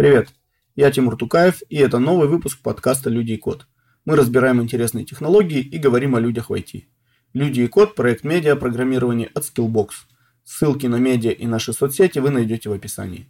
Привет, я Тимур Тукаев, и это новый выпуск подкаста «Люди и код». Мы разбираем интересные технологии и говорим о людях в IT. «Люди и код» – проект медиа программирования от Skillbox. Ссылки на медиа и наши соцсети вы найдете в описании.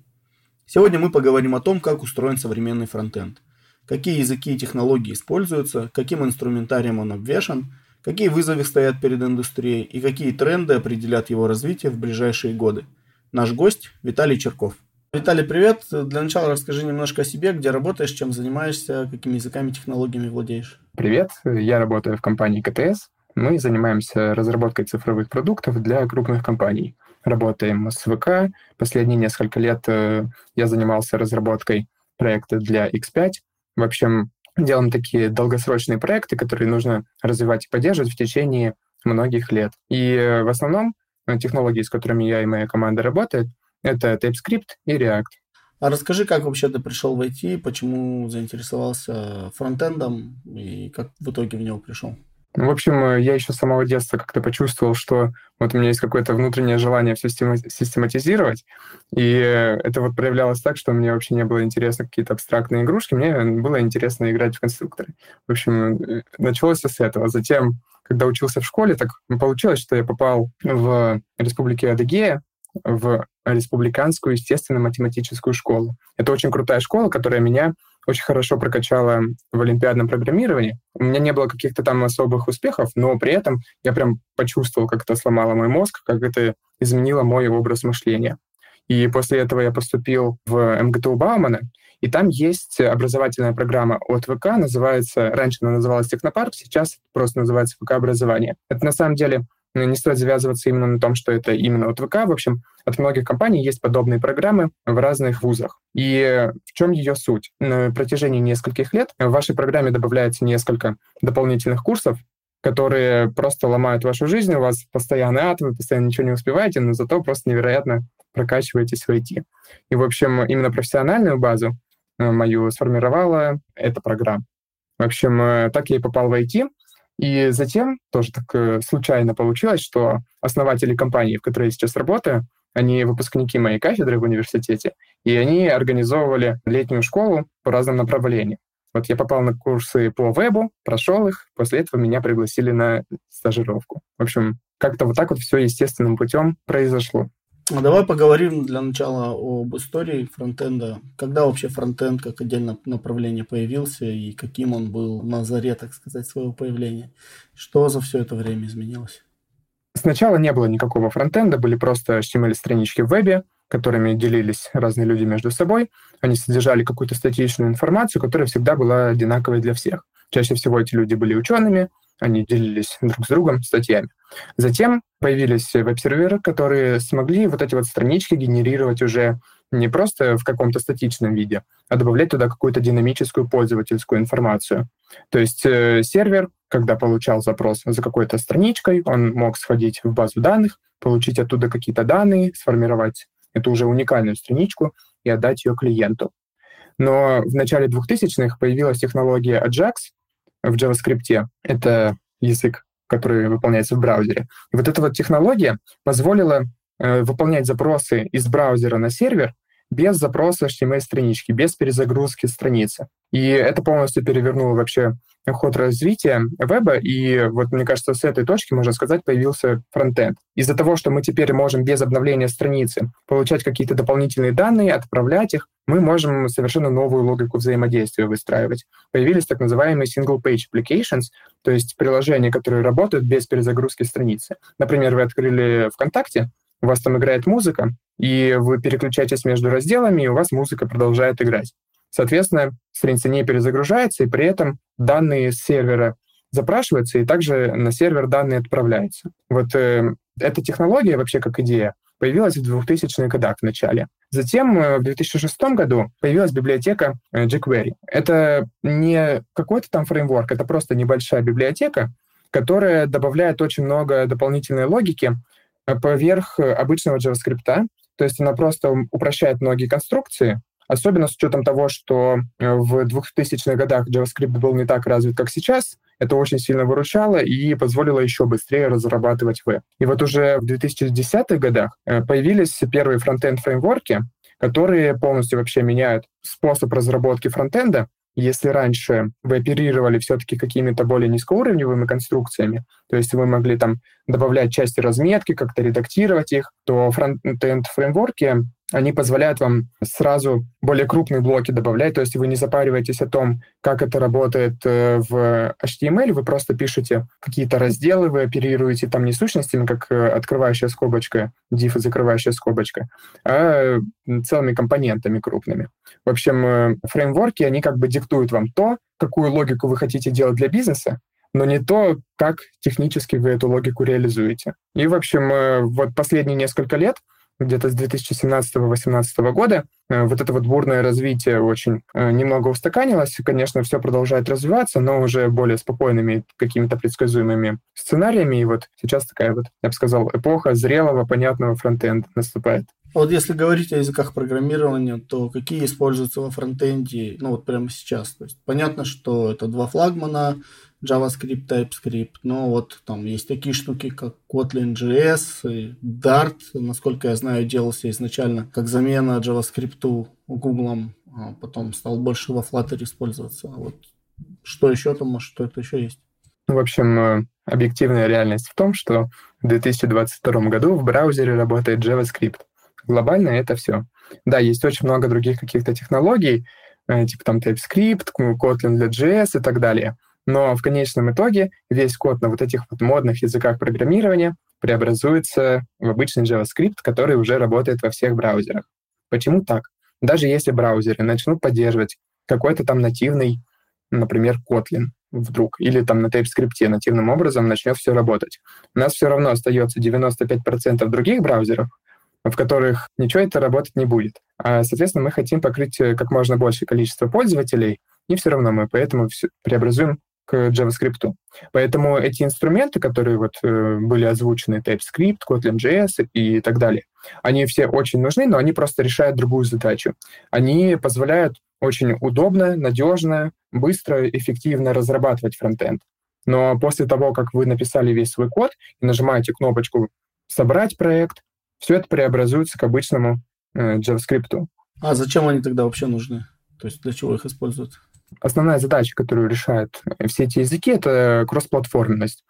Сегодня мы поговорим о том, как устроен современный фронтенд, какие языки и технологии используются, каким инструментарием он обвешан, какие вызовы стоят перед индустрией и какие тренды определят его развитие в ближайшие годы. Наш гость – Виталий Черков – Виталий, привет. Для начала расскажи немножко о себе, где работаешь, чем занимаешься, какими языками, технологиями владеешь. Привет, я работаю в компании КТС. Мы занимаемся разработкой цифровых продуктов для крупных компаний. Работаем с ВК. Последние несколько лет э, я занимался разработкой проекта для X5. В общем, делаем такие долгосрочные проекты, которые нужно развивать и поддерживать в течение многих лет. И э, в основном э, технологии, с которыми я и моя команда работает, это TypeScript и React. А расскажи, как вообще ты пришел в IT, почему заинтересовался фронтендом и как в итоге в него пришел? Ну, в общем, я еще с самого детства как-то почувствовал, что вот у меня есть какое-то внутреннее желание все систематизировать, и это вот проявлялось так, что мне вообще не было интересно какие-то абстрактные игрушки, мне было интересно играть в конструкторы. В общем, э, началось с этого. Затем, когда учился в школе, так получилось, что я попал в Республике Адыгея, в республиканскую естественно-математическую школу. Это очень крутая школа, которая меня очень хорошо прокачала в олимпиадном программировании. У меня не было каких-то там особых успехов, но при этом я прям почувствовал, как это сломало мой мозг, как это изменило мой образ мышления. И после этого я поступил в МГТУ Баумана, и там есть образовательная программа от ВК, называется, раньше она называлась Технопарк, сейчас просто называется ВК образование. Это на самом деле не стоит завязываться именно на том, что это именно от ВК. В общем, от многих компаний есть подобные программы в разных вузах. И в чем ее суть? На протяжении нескольких лет в вашей программе добавляется несколько дополнительных курсов, которые просто ломают вашу жизнь, у вас постоянный ад, вы постоянно ничего не успеваете, но зато просто невероятно прокачиваетесь в IT. И, в общем, именно профессиональную базу э, мою сформировала эта программа. В общем, э, так я и попал в IT, и затем тоже так э, случайно получилось, что основатели компании, в которой я сейчас работаю, они выпускники моей кафедры в университете, и они организовывали летнюю школу по разным направлениям. Вот я попал на курсы по вебу, прошел их, после этого меня пригласили на стажировку. В общем, как-то вот так вот все естественным путем произошло. А давай поговорим для начала об истории фронтенда. Когда вообще фронтенд как отдельное направление появился и каким он был на заре, так сказать, своего появления? Что за все это время изменилось? Сначала не было никакого фронтенда, были просто HTML-странички в вебе, которыми делились разные люди между собой. Они содержали какую-то статичную информацию, которая всегда была одинаковой для всех. Чаще всего эти люди были учеными, они делились друг с другом статьями. Затем появились веб-серверы, которые смогли вот эти вот странички генерировать уже не просто в каком-то статичном виде, а добавлять туда какую-то динамическую пользовательскую информацию. То есть э, сервер, когда получал запрос за какой-то страничкой, он мог сходить в базу данных, получить оттуда какие-то данные, сформировать эту уже уникальную страничку и отдать ее клиенту. Но в начале 2000-х появилась технология Ajax в JavaScript. Это язык который выполняется в браузере. И вот эта вот технология позволила э, выполнять запросы из браузера на сервер без запроса HTML-странички, без перезагрузки страницы. И это полностью перевернуло вообще ход развития веба, и вот мне кажется, с этой точки, можно сказать, появился фронтенд. Из-за того, что мы теперь можем без обновления страницы получать какие-то дополнительные данные, отправлять их, мы можем совершенно новую логику взаимодействия выстраивать. Появились так называемые single-page applications, то есть приложения, которые работают без перезагрузки страницы. Например, вы открыли ВКонтакте, у вас там играет музыка, и вы переключаетесь между разделами, и у вас музыка продолжает играть. Соответственно, страница не перезагружается, и при этом данные с сервера запрашиваются, и также на сервер данные отправляются. Вот э, эта технология вообще как идея появилась в 2000-х годах в начале. Затем э, в 2006 году появилась библиотека э, jQuery. Это не какой-то там фреймворк, это просто небольшая библиотека, которая добавляет очень много дополнительной логики поверх обычного JavaScript. То есть она просто упрощает многие конструкции, Особенно с учетом того, что э, в 2000-х годах JavaScript был не так развит, как сейчас, это очень сильно выручало и позволило еще быстрее разрабатывать веб. И вот уже в 2010-х годах э, появились первые фронтенд-фреймворки, которые полностью вообще меняют способ разработки фронтенда. Если раньше вы оперировали все-таки какими-то более низкоуровневыми конструкциями, то есть вы могли там добавлять части разметки, как-то редактировать их, то фронтенд фреймворки они позволяют вам сразу более крупные блоки добавлять, то есть вы не запариваетесь о том, как это работает э, в HTML, вы просто пишете какие-то разделы, вы оперируете там не сущностями, как э, открывающая скобочка, div и закрывающая скобочка, а целыми компонентами крупными. В общем, э, фреймворки, они как бы диктуют вам то, какую логику вы хотите делать для бизнеса, но не то, как технически вы эту логику реализуете. И, в общем, вот последние несколько лет где-то с 2017-2018 года. Э, вот это вот бурное развитие очень э, немного устаканилось. Конечно, все продолжает развиваться, но уже более спокойными какими-то предсказуемыми сценариями. И вот сейчас такая вот, я бы сказал, эпоха зрелого, понятного фронтенда наступает. Вот если говорить о языках программирования, то какие используются во фронтенде, ну вот прямо сейчас? То есть понятно, что это два флагмана, JavaScript, TypeScript, но вот там есть такие штуки, как Kotlin JS, и Dart, насколько я знаю, делался изначально как замена JavaScript Google, а потом стал больше во Flutter использоваться. А вот что еще там, может, что это еще есть? В общем, э, объективная реальность в том, что в 2022 году в браузере работает JavaScript. Глобально это все. Да, есть очень много других каких-то технологий, э, типа там TypeScript, Kotlin для JS и так далее — но в конечном итоге весь код на вот этих вот модных языках программирования преобразуется в обычный JavaScript, который уже работает во всех браузерах. Почему так? Даже если браузеры начнут поддерживать какой-то там нативный, например, Kotlin вдруг, или там на TypeScript нативным образом начнет все работать. У нас все равно остается 95% других браузеров, в которых ничего это работать не будет. А, соответственно, мы хотим покрыть э, как можно большее количество пользователей, и все равно мы поэтому все преобразуем к JavaScript. Поэтому эти инструменты, которые вот э, были озвучены, TypeScript, Kotlin JS и так далее, они все очень нужны, но они просто решают другую задачу. Они позволяют очень удобно, надежно, быстро, эффективно разрабатывать фронтенд. Но после того, как вы написали весь свой код и нажимаете кнопочку «Собрать проект», все это преобразуется к обычному э, JavaScript. А зачем они тогда вообще нужны? То есть для чего их используют? основная задача, которую решают все эти языки, это кроссплатформенность.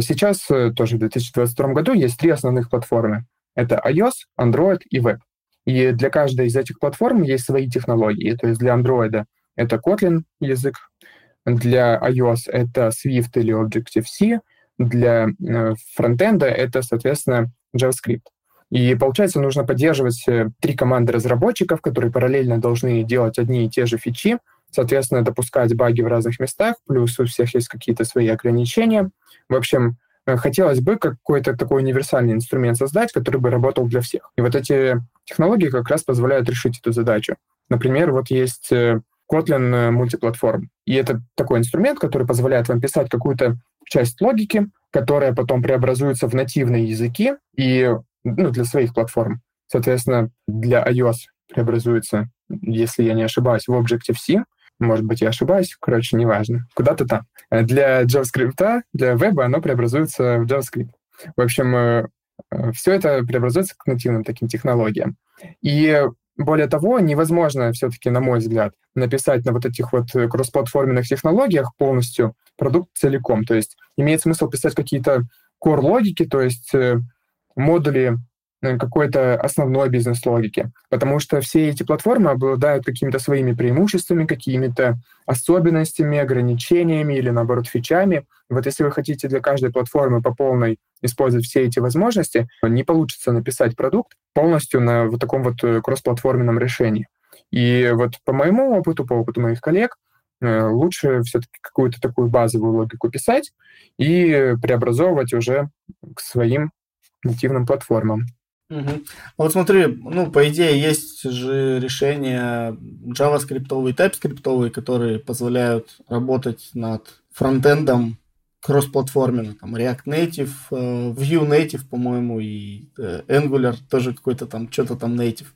Сейчас, э, тоже в 2022 году, есть три основных платформы. Это iOS, Android и Web. И для каждой из этих платформ есть свои технологии. То есть для Android это Kotlin язык, для iOS это Swift или Objective-C, для э, фронтенда это, соответственно, JavaScript. И получается, нужно поддерживать э, три команды разработчиков, которые параллельно должны делать одни и те же фичи, соответственно, допускать баги в разных местах, плюс у всех есть какие-то свои ограничения. В общем, э, хотелось бы какой-то такой универсальный инструмент создать, который бы работал для всех. И вот эти технологии как раз позволяют решить эту задачу. Например, вот есть э, Kotlin мультиплатформ. И это такой инструмент, который позволяет вам писать какую-то часть логики, которая потом преобразуется в нативные языки и ну, для своих платформ. Соответственно, для iOS преобразуется, если я не ошибаюсь, в Objective-C, может быть, я ошибаюсь, короче, неважно. Куда-то там. Э, для JavaScript, для веба оно преобразуется в JavaScript. В общем, э, э, все это преобразуется к нативным таким технологиям. И более того, невозможно все-таки, на мой взгляд, написать на вот этих вот кроссплатформенных технологиях полностью продукт целиком. То есть имеет смысл писать какие-то core-логики, то есть модули Э, какой-то основной бизнес-логики, потому что все эти платформы обладают какими-то своими преимуществами, какими-то особенностями, ограничениями или, наоборот, фичами. Вот если вы хотите для каждой платформы по полной использовать все эти возможности, не получится написать продукт полностью на вот таком вот э, кроссплатформенном решении. И вот по моему опыту, по опыту моих коллег, э, лучше все-таки какую-то такую базовую логику писать и преобразовывать уже к своим нативным платформам. Угу. Вот смотри, ну, по идее, есть же решения JavaScript и TypeScript, которые позволяют работать над фронтендом кроссплатформенно, там React Native, э, Vue Native, по-моему, и э, Angular тоже какой-то там, что-то там Native.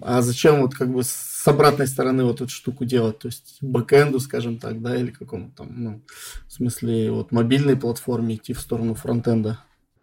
А зачем вот как бы с обратной стороны вот эту штуку делать, то есть бэкэнду, скажем так, да, или какому-то там, ну, в смысле вот мобильной платформе идти в сторону фронтенда?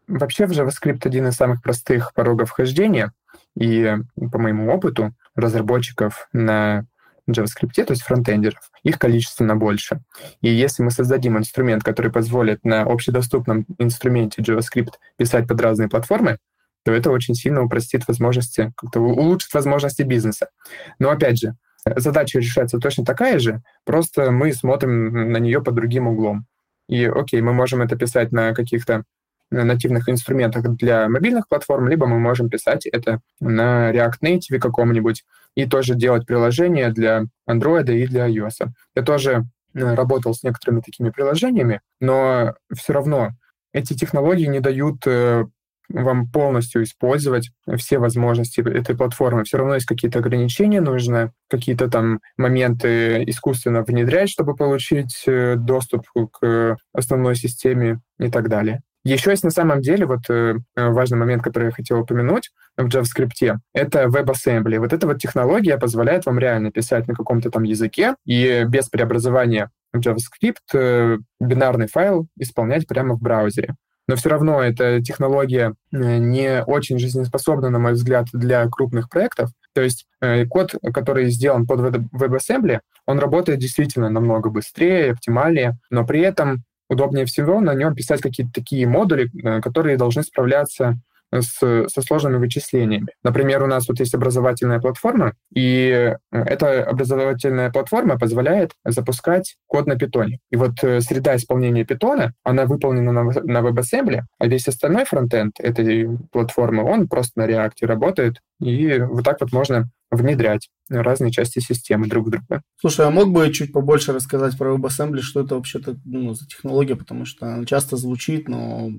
Вообще в JavaScript один из самых простых порогов вхождения, и по моему опыту разработчиков на JavaScript, то есть фронтендеров, их количественно больше. И если мы создадим инструмент, который позволит на общедоступном инструменте JavaScript писать под разные платформы, то это очень сильно упростит возможности, как-то улучшит возможности бизнеса. Но опять же, задача решается точно такая же, просто мы смотрим на нее под другим углом. И окей, мы можем это писать на каких-то нативных инструментах для мобильных платформ, либо мы можем писать это на React Native каком-нибудь и тоже делать приложения для Android и для iOS. Я тоже э, работал с некоторыми такими приложениями, но все равно эти технологии не дают э, вам полностью использовать все возможности этой платформы. Все равно есть какие-то ограничения, нужно какие-то там моменты искусственно внедрять, чтобы получить э, доступ к основной системе и так далее. Еще есть на самом деле вот э, важный момент, который я хотел упомянуть в JavaScript, это WebAssembly. Вот эта вот технология позволяет вам реально писать на каком-то там языке и без преобразования JavaScript э, бинарный файл исполнять прямо в браузере. Но все равно эта технология э, не очень жизнеспособна, на мой взгляд, для крупных проектов. То есть э, код, который сделан под WebAssembly, он работает действительно намного быстрее, оптимальнее, но при этом удобнее всего на нем писать какие-то такие модули, э, которые должны справляться с, со сложными вычислениями. Например, у нас вот есть образовательная платформа, и э, эта образовательная платформа позволяет запускать код на питоне. И вот э, среда исполнения питона, она выполнена на, на WebAssembly, а весь остальной фронтенд этой платформы, он просто на React работает, и вот так вот можно внедрять разные части системы друг в друга. Слушай, а мог бы чуть побольше рассказать про WebAssembly, что это вообще-то ну, за технология, потому что она часто звучит, но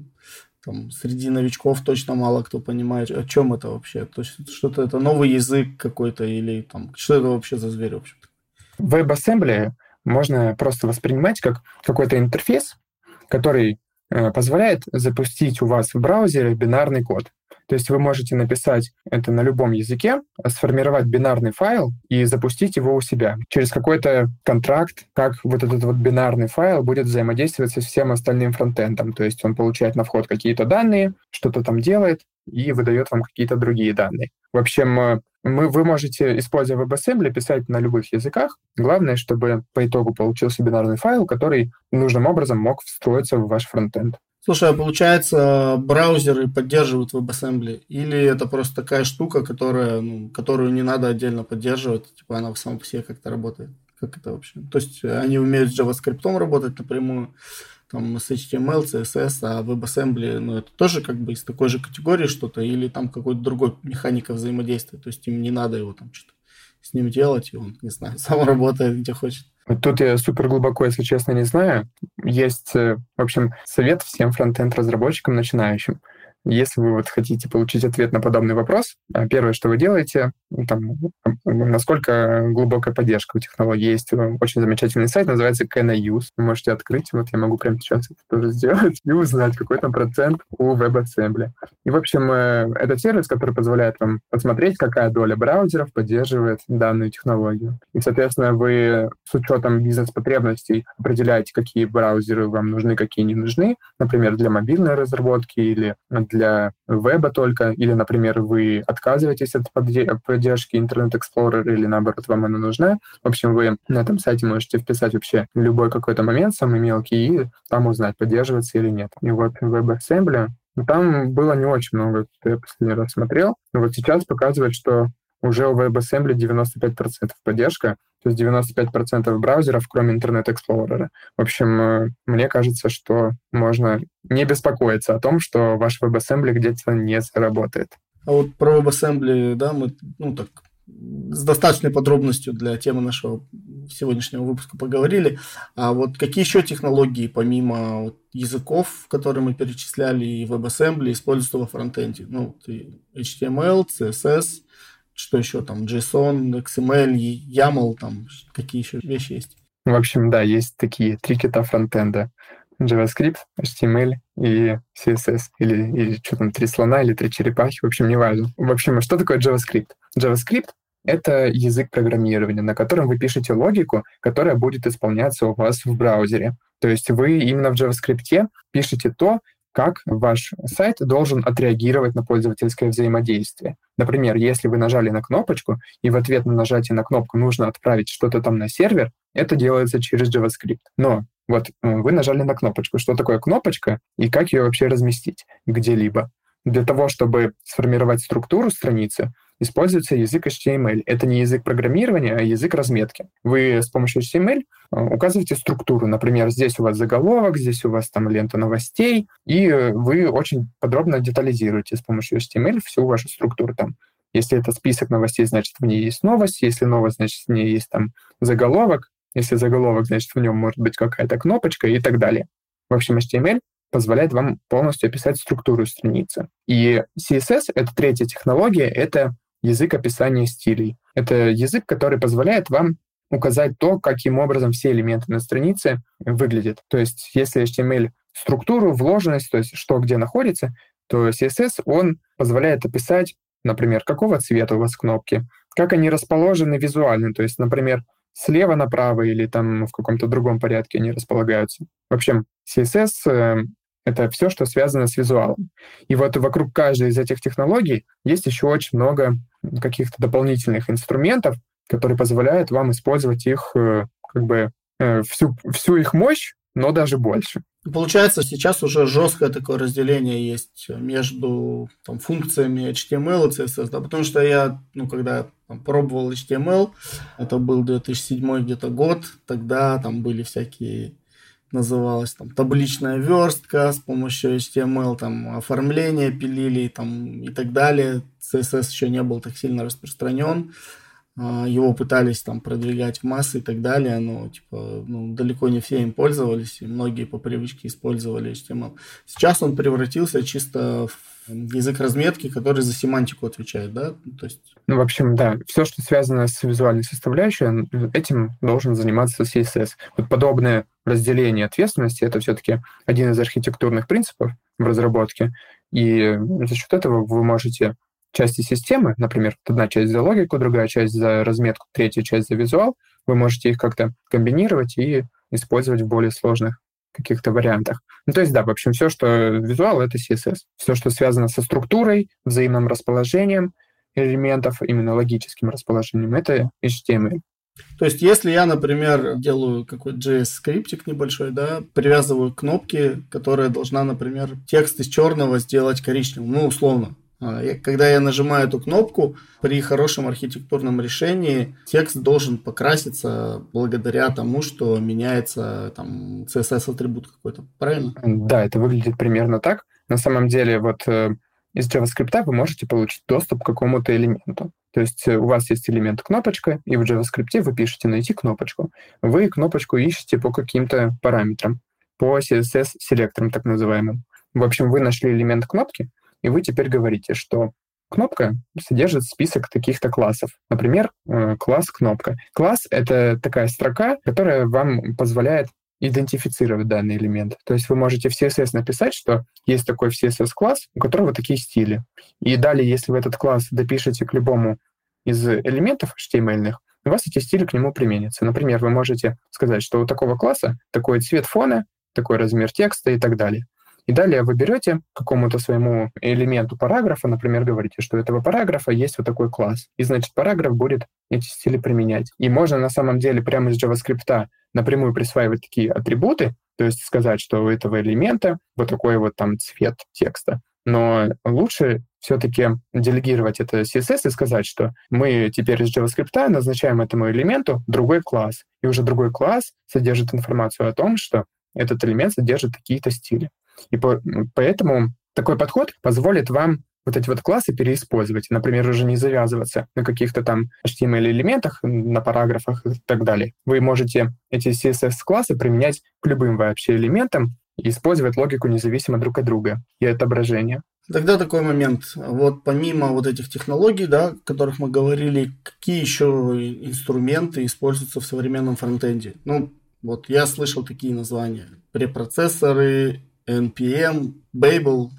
там, среди новичков точно мало кто понимает, о чем это вообще. То есть что-то это новый язык какой-то или там, что это вообще за зверь, в общем-то. WebAssembly можно просто воспринимать как какой-то интерфейс, который позволяет запустить у вас в браузере бинарный код. То есть вы можете написать это на любом языке, сформировать бинарный файл и запустить его у себя через какой-то контракт, как вот этот вот бинарный файл будет взаимодействовать со всем остальным фронтендом. То есть он получает на вход какие-то данные, что-то там делает и выдает вам какие-то другие данные. В общем, э, мы, вы можете, используя WebAssembly, писать на любых языках. Главное, чтобы по итогу получился бинарный файл, который нужным образом мог встроиться в ваш фронтенд. Слушай, а получается, браузеры поддерживают WebAssembly? Или это просто такая штука, которая, ну, которую не надо отдельно поддерживать, типа она сама по себе как-то работает? Как это вообще? То есть они умеют с JavaScript работать напрямую, там, с HTML, CSS, а WebAssembly, ну, это тоже как бы из такой же категории что-то, или там какой-то другой механика взаимодействия, то есть им не надо его там что-то с ним делать, и он, не знаю, сам работает где хочет. Тут я супер глубоко, если честно, не знаю. Есть, э, в общем, совет всем фронтенд-разработчикам начинающим. Если вы вот хотите получить ответ на подобный вопрос, а, первое, что вы делаете, там, насколько глубокая поддержка у технологии. Есть э, очень замечательный сайт, называется Can I Use. Вы можете открыть, вот я могу прямо сейчас это тоже сделать, и узнать, какой там процент у WebAssembly. И, в общем, э, это сервис, который позволяет вам посмотреть, какая доля браузеров поддерживает данную технологию. И, соответственно, вы с учетом бизнес-потребностей определяете, какие браузеры вам нужны, какие не нужны, например, для мобильной разработки или для веба только, или, например, вы отказываетесь от поддержки Internet Explorer, или наоборот, вам она нужна. В общем, вы на этом сайте можете вписать вообще любой какой-то момент, самый мелкий, и там узнать, поддерживается или нет. И вот WebAssembly, там было не очень много, я последний раз смотрел, но вот сейчас показывает, что уже у WebAssembly 95% поддержка, то есть 95% браузеров, кроме Explorer. В общем, э, мне кажется, что можно не беспокоиться о том, что ваш WebAssembly где-то не заработает. А вот про WebAssembly, да, мы, ну так, с достаточной подробностью для темы нашего сегодняшнего выпуска поговорили. А вот какие еще технологии, помимо вот языков, которые мы перечисляли, и WebAssembly, используются во фронтенде? Ну, HTML, CSS, что еще там, JSON, XML, YAML, там какие еще вещи есть? В общем, да, есть такие три кита фронтенда. JavaScript, HTML и CSS. Или, или что там, три слона или три черепахи, в общем, не важно. В общем, что такое JavaScript? JavaScript — это язык программирования, на котором вы пишете логику, которая будет исполняться у вас в браузере. То есть вы именно в JavaScript пишете то, как ваш сайт должен отреагировать на пользовательское взаимодействие. Например, если вы нажали на кнопочку, и в ответ на нажатие на кнопку нужно отправить что-то там на сервер, это делается через JavaScript. Но вот э, вы нажали на кнопочку. Что такое кнопочка и как ее вообще разместить где-либо? Для того, чтобы сформировать структуру страницы, используется язык HTML. Это не язык программирования, а язык разметки. Вы с помощью HTML указываете структуру. Например, здесь у вас заголовок, здесь у вас там лента новостей, и вы очень подробно детализируете с помощью HTML всю вашу структуру там. Если это список новостей, значит, в ней есть новость. Если новость, значит, в ней есть там заголовок. Если заголовок, значит, в нем может быть какая-то кнопочка и так далее. В общем, HTML позволяет вам полностью описать структуру страницы. И CSS — это третья технология, это язык описания стилей. Это язык, который позволяет вам указать то, каким образом все элементы на странице выглядят. То есть если HTML структуру, вложенность, то есть что где находится, то CSS, он позволяет описать, например, какого цвета у вас кнопки, как они расположены визуально, то есть, например, слева направо или там в каком-то другом порядке они располагаются. В общем, CSS э, — это все, что связано с визуалом. И вот вокруг каждой из этих технологий есть еще очень много каких-то дополнительных инструментов, которые позволяют вам использовать их э, как бы э, всю, всю их мощь, но даже больше. Получается, сейчас уже жесткое такое разделение есть между там, функциями HTML и CSS, да, потому что я, ну, когда там, пробовал HTML, это был 2007 где-то год, тогда там были всякие называлась там табличная верстка с помощью HTML, там оформление пилили там, и так далее. CSS еще не был так сильно распространен. А, его пытались там продвигать в массы и так далее, но типа ну, далеко не все им пользовались, и многие по привычке использовали HTML. Сейчас он превратился чисто в язык разметки, который за семантику отвечает, да? То есть... Ну, в общем, да, все, что связано с визуальной составляющей, этим должен заниматься CSS. Вот подобное разделение ответственности — это все-таки один из архитектурных принципов в разработке, и за счет этого вы можете части системы, например, одна часть за логику, другая часть за разметку, третья часть за визуал, вы можете их как-то комбинировать и использовать в более сложных каких-то вариантах. Ну, то есть, да, в общем, все, что визуал, это CSS. Все, что связано со структурой, взаимным расположением элементов, именно логическим расположением, это HTML. То есть, если я, например, делаю какой-то JS-скриптик небольшой, да, привязываю кнопки, которая должна, например, текст из черного сделать коричневым, ну, условно, когда я нажимаю эту кнопку, при хорошем архитектурном решении текст должен покраситься благодаря тому, что меняется там CSS-атрибут какой-то, правильно? Да, это выглядит примерно так. На самом деле, вот э, из JavaScript вы можете получить доступ к какому-то элементу. То есть э, у вас есть элемент кнопочка, и в JavaScript вы пишете «найти кнопочку». Вы кнопочку ищете по каким-то параметрам, по CSS-селекторам так называемым. В общем, вы нашли элемент кнопки, и вы теперь говорите, что кнопка содержит список таких-то классов. Например, э, класс кнопка. Класс — это такая строка, которая вам позволяет идентифицировать данный элемент. То есть вы можете в CSS написать, что есть такой CSS-класс, у которого такие стили. И далее, если вы этот класс допишете к любому из элементов HTML, у вас эти стили к нему применятся. Например, вы можете сказать, что у такого класса такой цвет фона, такой размер текста и так далее. И далее вы берете какому-то своему элементу параграфа, например, говорите, что у этого параграфа есть вот такой класс. И, значит, параграф будет эти стили применять. И можно на самом деле прямо из JavaScript напрямую присваивать такие атрибуты, то есть сказать, что у этого элемента вот такой вот там цвет текста. Но лучше все-таки делегировать это CSS и сказать, что мы теперь из JavaScript назначаем этому элементу другой класс. И уже другой класс содержит информацию о том, что этот элемент содержит какие-то стили. И по, поэтому такой подход позволит вам вот эти вот классы переиспользовать. Например, уже не завязываться на каких-то там HTML-элементах, на параграфах и так далее. Вы можете эти CSS-классы применять к любым вообще элементам и использовать логику независимо друг от друга и отображения. Тогда такой момент. Вот помимо вот этих технологий, да, о которых мы говорили, какие еще инструменты используются в современном фронтенде? Ну, вот я слышал такие названия. Препроцессоры, NPM, Babel,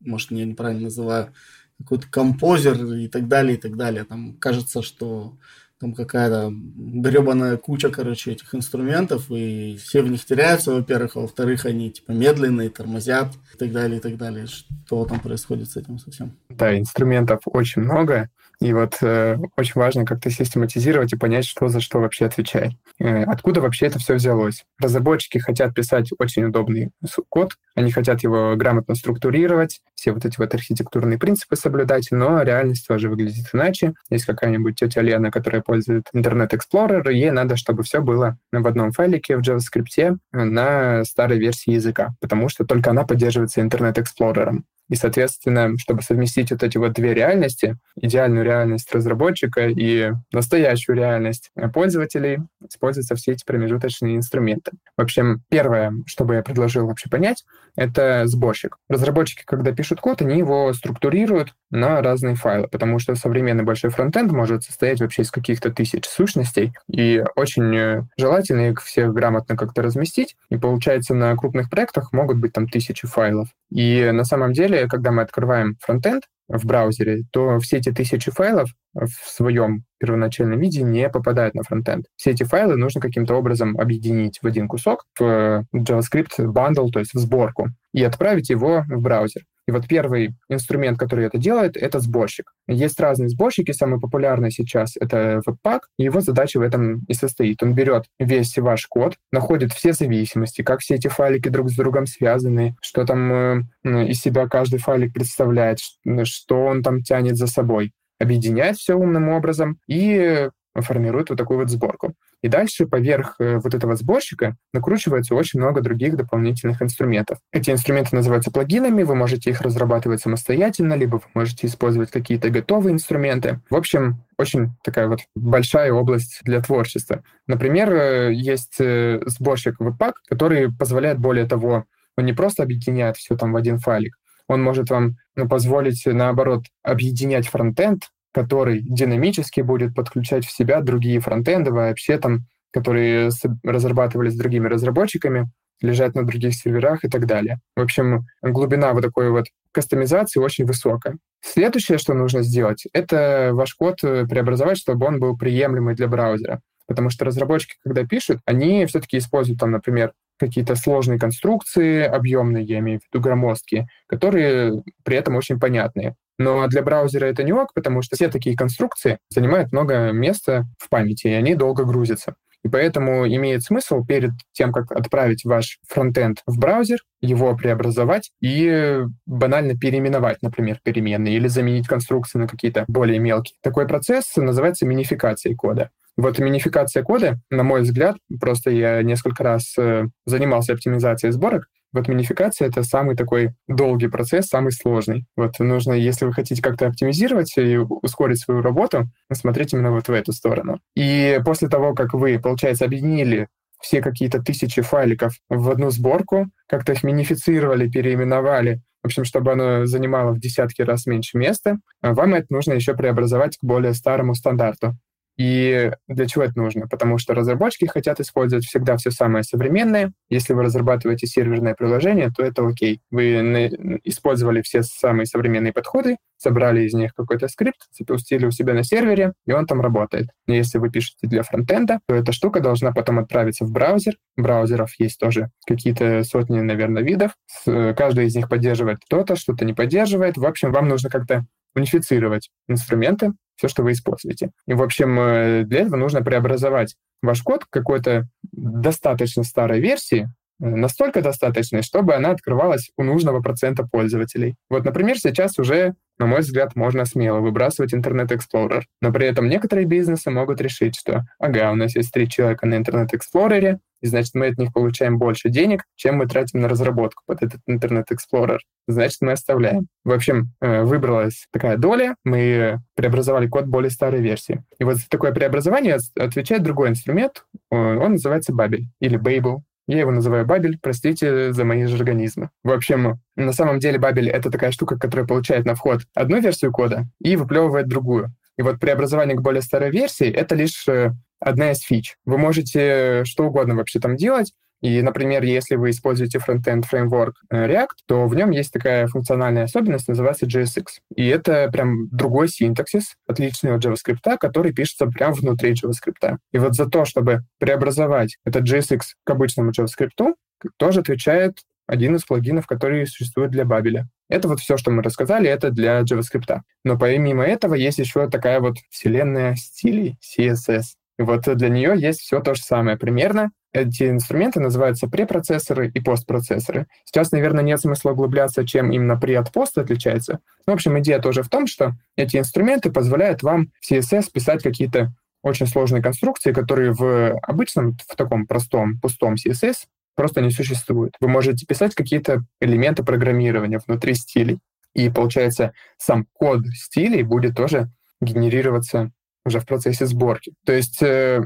может, я неправильно называю, какой-то композер и так далее, и так далее. Там кажется, что там какая-то гребаная куча, короче, этих инструментов, и все в них теряются, во-первых, а во-вторых, они типа медленные, тормозят и так далее, и так далее. Что там происходит с этим совсем? Да, инструментов очень много, и вот э, очень важно как-то систематизировать и понять, что за что вообще отвечает. Э, откуда вообще это все взялось? Разработчики хотят писать очень удобный код, они хотят его грамотно структурировать, все вот эти вот архитектурные принципы соблюдать, но реальность тоже выглядит иначе. Есть какая-нибудь тетя Лена, которая пользует Internet Explorer, и ей надо, чтобы все было в одном файлике в JavaScript на старой версии языка, потому что только она поддерживается Internet Explorer. И, соответственно, чтобы совместить вот эти вот две реальности, идеальную реальность разработчика и настоящую реальность пользователей, используются все эти промежуточные инструменты. В общем, первое, что бы я предложил вообще понять, это сборщик. Разработчики, когда пишут код, они его структурируют на разные файлы, потому что современный большой фронтенд может состоять вообще из каких-то тысяч сущностей, и очень э, желательно их всех грамотно как-то разместить, и получается на крупных проектах могут быть там тысячи файлов. И на самом деле, когда мы открываем фронтенд, в браузере, то все эти тысячи файлов в своем первоначальном виде не попадают на фронтенд. Все эти файлы нужно каким-то образом объединить в один кусок, в JavaScript bundle, то есть в сборку, и отправить его в браузер. Вот первый инструмент, который это делает, это сборщик. Есть разные сборщики, самый популярный сейчас — это Webpack, и его задача в этом и состоит. Он берет весь ваш код, находит все зависимости, как все эти файлики друг с другом связаны, что там э, из себя каждый файлик представляет, что он там тянет за собой объединяет все умным образом и формирует вот такую вот сборку. И дальше поверх э, вот этого сборщика накручивается очень много других дополнительных инструментов. Эти инструменты называются плагинами, вы можете их разрабатывать самостоятельно, либо вы можете использовать какие-то готовые инструменты. В общем, очень такая вот большая область для творчества. Например, э, есть э, сборщик Webpack, который позволяет, более того, он не просто объединяет все там в один файлик, он может вам ну, позволить, наоборот, объединять фронтенд который динамически будет подключать в себя другие фронтенды вообще там, которые разрабатывались другими разработчиками, лежат на других серверах и так далее. В общем, глубина вот такой вот кастомизации очень высокая. Следующее, что нужно сделать, это ваш код э, преобразовать, чтобы он был приемлемый для браузера. Потому что разработчики, когда пишут, они все-таки используют там, например, какие-то сложные конструкции, объемные, я имею в виду громоздкие, которые при этом очень понятные. Но для браузера это не ок, потому что все такие конструкции занимают много места в памяти, и они долго грузятся. И поэтому имеет смысл перед тем, как отправить ваш фронтенд в браузер, его преобразовать и банально переименовать, например, переменные или заменить конструкции на какие-то более мелкие. Такой процесс называется минификацией кода. Вот минификация кода, на мой взгляд, просто я несколько раз э, занимался оптимизацией сборок, вот минификация — это самый такой долгий процесс, самый сложный. Вот нужно, если вы хотите как-то оптимизировать и ускорить свою работу, смотреть именно вот в эту сторону. И после того, как вы, получается, объединили все какие-то тысячи файликов в одну сборку, как-то их минифицировали, переименовали, в общем, чтобы оно занимало в десятки раз меньше места, вам это нужно еще преобразовать к более старому стандарту. И для чего это нужно? Потому что разработчики хотят использовать всегда все самое современное. Если вы разрабатываете серверное приложение, то это окей. Вы использовали все самые современные подходы, собрали из них какой-то скрипт, запустили у себя на сервере, и он там работает. Но если вы пишете для фронтенда, то эта штука должна потом отправиться в браузер. Браузеров есть тоже какие-то сотни, наверное, видов. Каждый из них поддерживает что-то, что-то не поддерживает. В общем, вам нужно как-то унифицировать инструменты, все, что вы используете. И, в общем, э, для этого нужно преобразовать ваш код какой-то достаточно старой версии, э, настолько достаточной, чтобы она открывалась у нужного процента пользователей. Вот, например, сейчас уже на мой взгляд, можно смело выбрасывать Internet Explorer. Но при этом некоторые бизнесы могут решить, что ага, у нас есть три человека на Internet Explorer, и значит, мы от них получаем больше денег, чем мы тратим на разработку под этот Explorer. Значит, мы оставляем. В общем, э, выбралась такая доля, мы преобразовали код более старой версии. И вот за такое преобразование отвечает другой инструмент, он называется Babel или Babel. Я его называю Бабель, простите за мои жаргонизмы. В общем, на самом деле Бабель — это такая штука, которая получает на вход одну версию кода и выплевывает другую. И вот преобразование к более старой версии — это лишь э, одна из фич. Вы можете что угодно вообще там делать, И, например, если вы используете фронтенд фреймворк э, React, то в нем есть такая функциональная особенность, называется JSX. И это прям другой синтаксис, отличный от JavaScript, который пишется прямо внутри JavaScript. И вот за то, чтобы преобразовать этот JSX к обычному JavaScript, тоже отвечает один из плагинов, который существует для Бабеля. Это вот все, что мы рассказали, это для JavaScript. Но помимо этого есть еще такая вот вселенная стилей CSS. И вот для нее есть все то же самое примерно. Эти инструменты называются препроцессоры и постпроцессоры. Сейчас, наверное, нет смысла углубляться, чем именно pre от пост отличается. В общем, идея тоже в том, что эти инструменты позволяют вам в CSS писать какие-то очень сложные конструкции, которые в обычном, в таком простом, пустом CSS просто не существует. Вы можете писать какие-то элементы программирования внутри стилей. И получается, сам код стилей будет тоже генерироваться уже в процессе сборки. То есть э,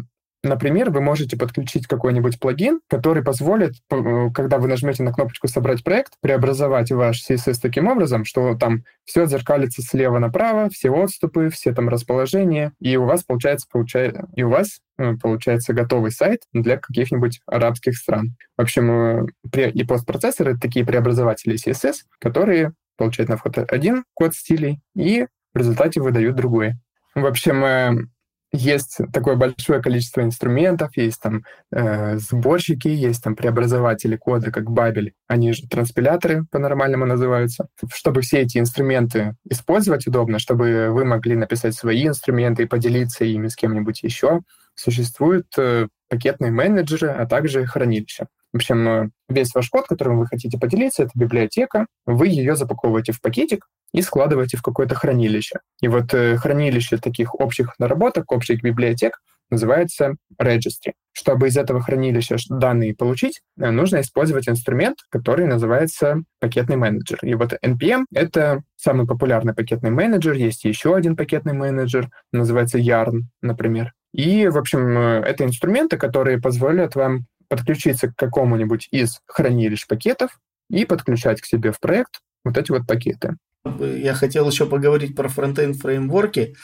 Например, вы можете подключить какой-нибудь плагин, который позволит, э, когда вы нажмете на кнопочку «Собрать проект», преобразовать ваш CSS таким образом, что там все зеркалится слева направо, все отступы, все там расположения, и у вас получается, получается и у вас э, получается готовый сайт для каких-нибудь арабских стран. В общем, и постпроцессоры — это такие преобразователи CSS, которые получают на вход один код стилей и в результате выдают другой. В общем, есть такое большое количество инструментов, есть там э, сборщики, есть там преобразователи кода, как Babel, они же транспиляторы по-нормальному называются. Чтобы все эти инструменты использовать удобно, чтобы вы могли написать свои инструменты и поделиться ими с кем-нибудь еще, существуют э, пакетные менеджеры, а также хранилища. В общем, э, весь ваш код, которым вы хотите поделиться, это библиотека. Вы ее запаковываете в пакетик и складываете в какое-то хранилище. И вот э, хранилище таких общих наработок, общих библиотек называется registry. Чтобы из этого хранилища данные получить, э, нужно использовать инструмент, который называется пакетный менеджер. И вот NPM — это самый популярный пакетный менеджер. Есть еще один пакетный менеджер, называется Yarn, например. И, в общем, это инструменты, которые позволяют вам подключиться к какому-нибудь из хранилищ пакетов и подключать к себе в проект вот эти вот пакеты. Я хотел еще поговорить про фронтенд фреймворки,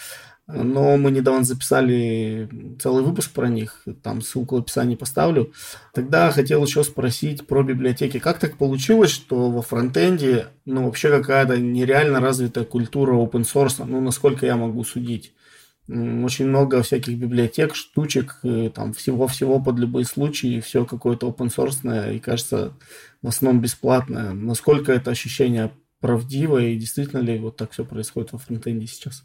но мы недавно записали целый выпуск про них, там ссылку в описании поставлю. Тогда хотел еще спросить про библиотеки. Как так получилось, что во фронтенде ну, вообще какая-то нереально развитая культура open source, ну, насколько я могу судить? Очень много всяких библиотек, штучек, э, там всего-всего под любые случаи, все какое-то open source, и кажется, в основном бесплатное. Насколько это ощущение правдивое, и действительно ли вот так все происходит во фронтенде сейчас?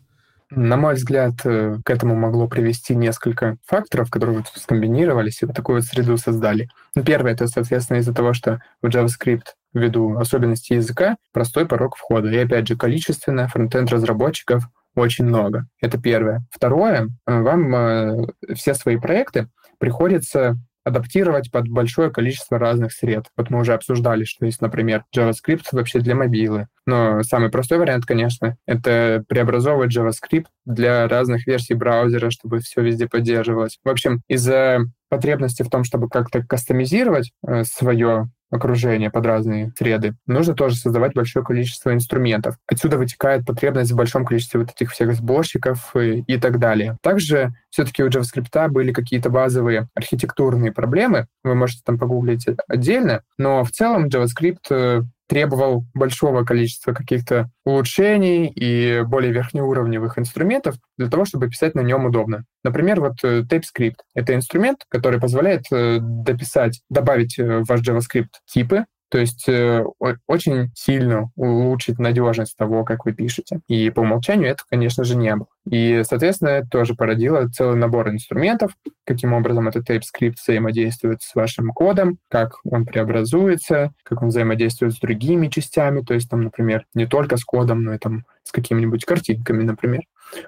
На мой взгляд, э, к этому могло привести несколько факторов, которые вот скомбинировались и вот такую вот среду создали. Ну, первое, это, соответственно, из-за того, что в JavaScript ввиду особенностей языка простой порог входа. И, опять же, количественно фронтенд-разработчиков очень много. Это первое. Второе, э, вам э, все свои проекты приходится адаптировать под большое количество разных сред. Вот мы уже обсуждали, что есть, например, JavaScript вообще для мобилы. Но самый простой вариант, конечно, это преобразовывать JavaScript для разных версий браузера, чтобы все везде поддерживалось. В общем, из-за потребности в том, чтобы как-то кастомизировать э, свое окружение под разные среды, нужно тоже создавать большое количество инструментов. Отсюда вытекает потребность в большом количестве вот этих всех сборщиков и, и так далее. Также все-таки у JavaScript были какие-то базовые архитектурные проблемы. Вы можете там погуглить отдельно, но в целом JavaScript э, требовал большого количества каких-то улучшений и более верхнеуровневых инструментов для того, чтобы писать на нем удобно. Например, вот э, TypeScript — это инструмент, который позволяет э, дописать, добавить э, в ваш JavaScript типы, то есть э, очень сильно улучшить надежность того, как вы пишете. И по умолчанию это, конечно же, не было. И, соответственно, это тоже породило целый набор инструментов, каким образом этот TypeScript взаимодействует с вашим кодом, как он преобразуется, как он взаимодействует с другими частями, то есть там, например, не только с кодом, но и там с какими-нибудь картинками, например.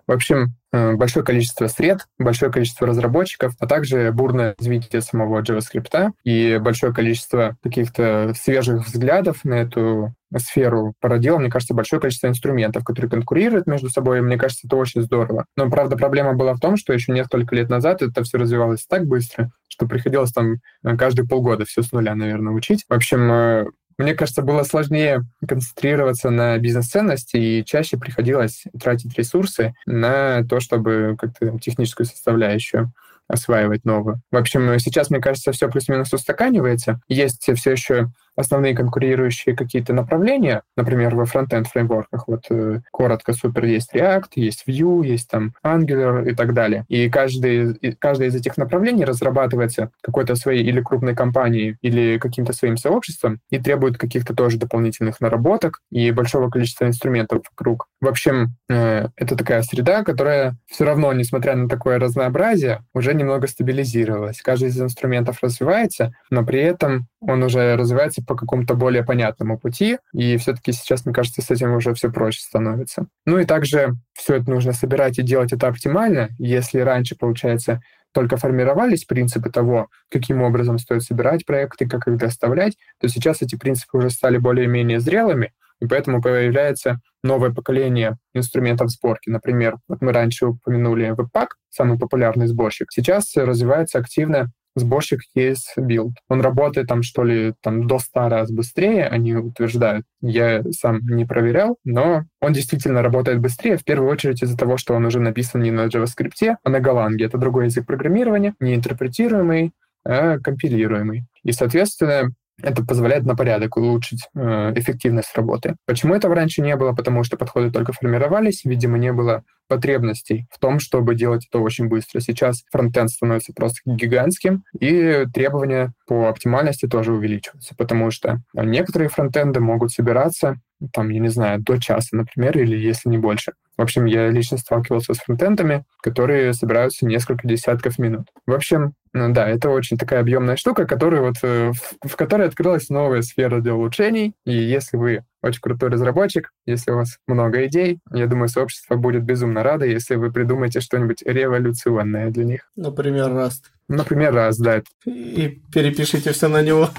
В общем, э, большое количество сред, большое количество разработчиков, а также бурное развитие самого JavaScript и большое количество каких-то свежих взглядов на эту сферу породило, мне кажется, большое количество инструментов, которые конкурируют между собой, и мне кажется, это очень здорово. Но, правда, проблема была в том, что еще несколько лет назад это все развивалось так быстро, что приходилось там э, каждые полгода все с нуля, наверное, учить. В общем, э, мне кажется, было сложнее концентрироваться на бизнес-ценности, и чаще приходилось тратить ресурсы на то, чтобы как-то техническую составляющую осваивать новую. В общем, сейчас, мне кажется, все плюс-минус устаканивается. Есть все еще основные конкурирующие какие-то направления, например, во фронтенд фреймворках, вот э, коротко супер есть React, есть Vue, есть там Angular и так далее. И каждый, каждое из этих направлений разрабатывается какой-то своей или крупной компанией, или каким-то своим сообществом и требует каких-то тоже дополнительных наработок и большого количества инструментов вокруг. В общем, э, это такая среда, которая все равно, несмотря на такое разнообразие, уже немного стабилизировалась. Каждый из инструментов развивается, но при этом он уже развивается по какому-то более понятному пути, и все-таки сейчас, мне кажется, с этим уже все проще становится. Ну и также все это нужно собирать и делать это оптимально. Если раньше, получается, только формировались принципы того, каким образом стоит собирать проекты, как их доставлять, то сейчас эти принципы уже стали более-менее зрелыми, и поэтому появляется новое поколение инструментов сборки. Например, вот мы раньше упомянули Webpack, самый популярный сборщик. Сейчас развивается активно сборщик есть build. Он работает там, что ли, там до 100 раз быстрее, они утверждают. Я сам не проверял, но он действительно работает быстрее, в первую очередь из-за того, что он уже написан не на JavaScript, а на Golang. Это другой язык программирования, не интерпретируемый, а компилируемый. И, соответственно, это позволяет на порядок улучшить э, эффективность работы. Почему этого раньше не было? Потому что подходы только формировались, видимо, не было потребностей в том, чтобы делать это очень быстро. Сейчас фронтенд становится просто гигантским, и требования по оптимальности тоже увеличиваются, потому что некоторые фронтенды могут собираться там, я не знаю, до часа, например, или если не больше. В общем, я лично сталкивался с фронтендами, которые собираются несколько десятков минут. В общем, ну да, это очень такая объемная штука, которая вот, э, в, в которой открылась новая сфера для улучшений. И если вы очень крутой разработчик, если у вас много идей, я думаю, сообщество будет безумно радо, если вы придумаете что-нибудь революционное для них. Например, Rust. Например, раз, да. И перепишите все на него.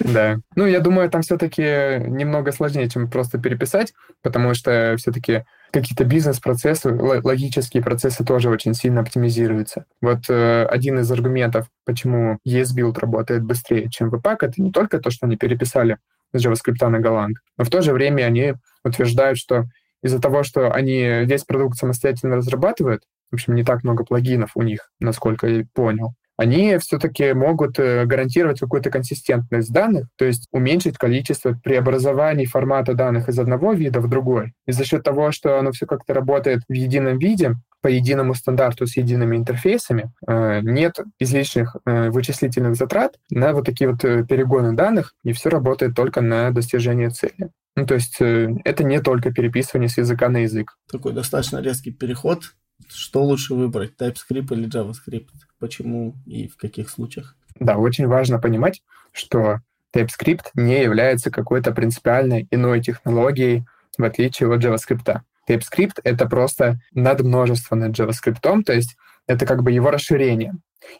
Да. Ну, я думаю, там все-таки немного сложнее, чем просто переписать, потому что все-таки какие-то бизнес-процессы, логические процессы тоже очень сильно оптимизируются. Вот э, один из аргументов, почему ESBuild работает быстрее, чем Webpack, это не только то, что они переписали с JavaScript на Golang, но в то же время они утверждают, что из-за того, что они весь продукт самостоятельно разрабатывают, в общем, не так много плагинов у них, насколько я понял, они все-таки могут э, гарантировать какую-то консистентность данных, то есть уменьшить количество преобразований формата данных из одного вида в другой. И за счет того, что оно все как-то работает в едином виде, по единому стандарту с едиными интерфейсами, э, нет излишних э, вычислительных затрат на вот такие вот перегоны данных, и все работает только на достижение цели. Ну, то есть это не только переписывание с языка на язык. Такой достаточно резкий переход что лучше выбрать, TypeScript или JavaScript? Почему и в каких случаях? Да, очень важно понимать, что TypeScript не является какой-то принципиальной иной технологией, в отличие от JavaScript. TypeScript — это просто надмножество над JavaScript, то есть это как бы его расширение.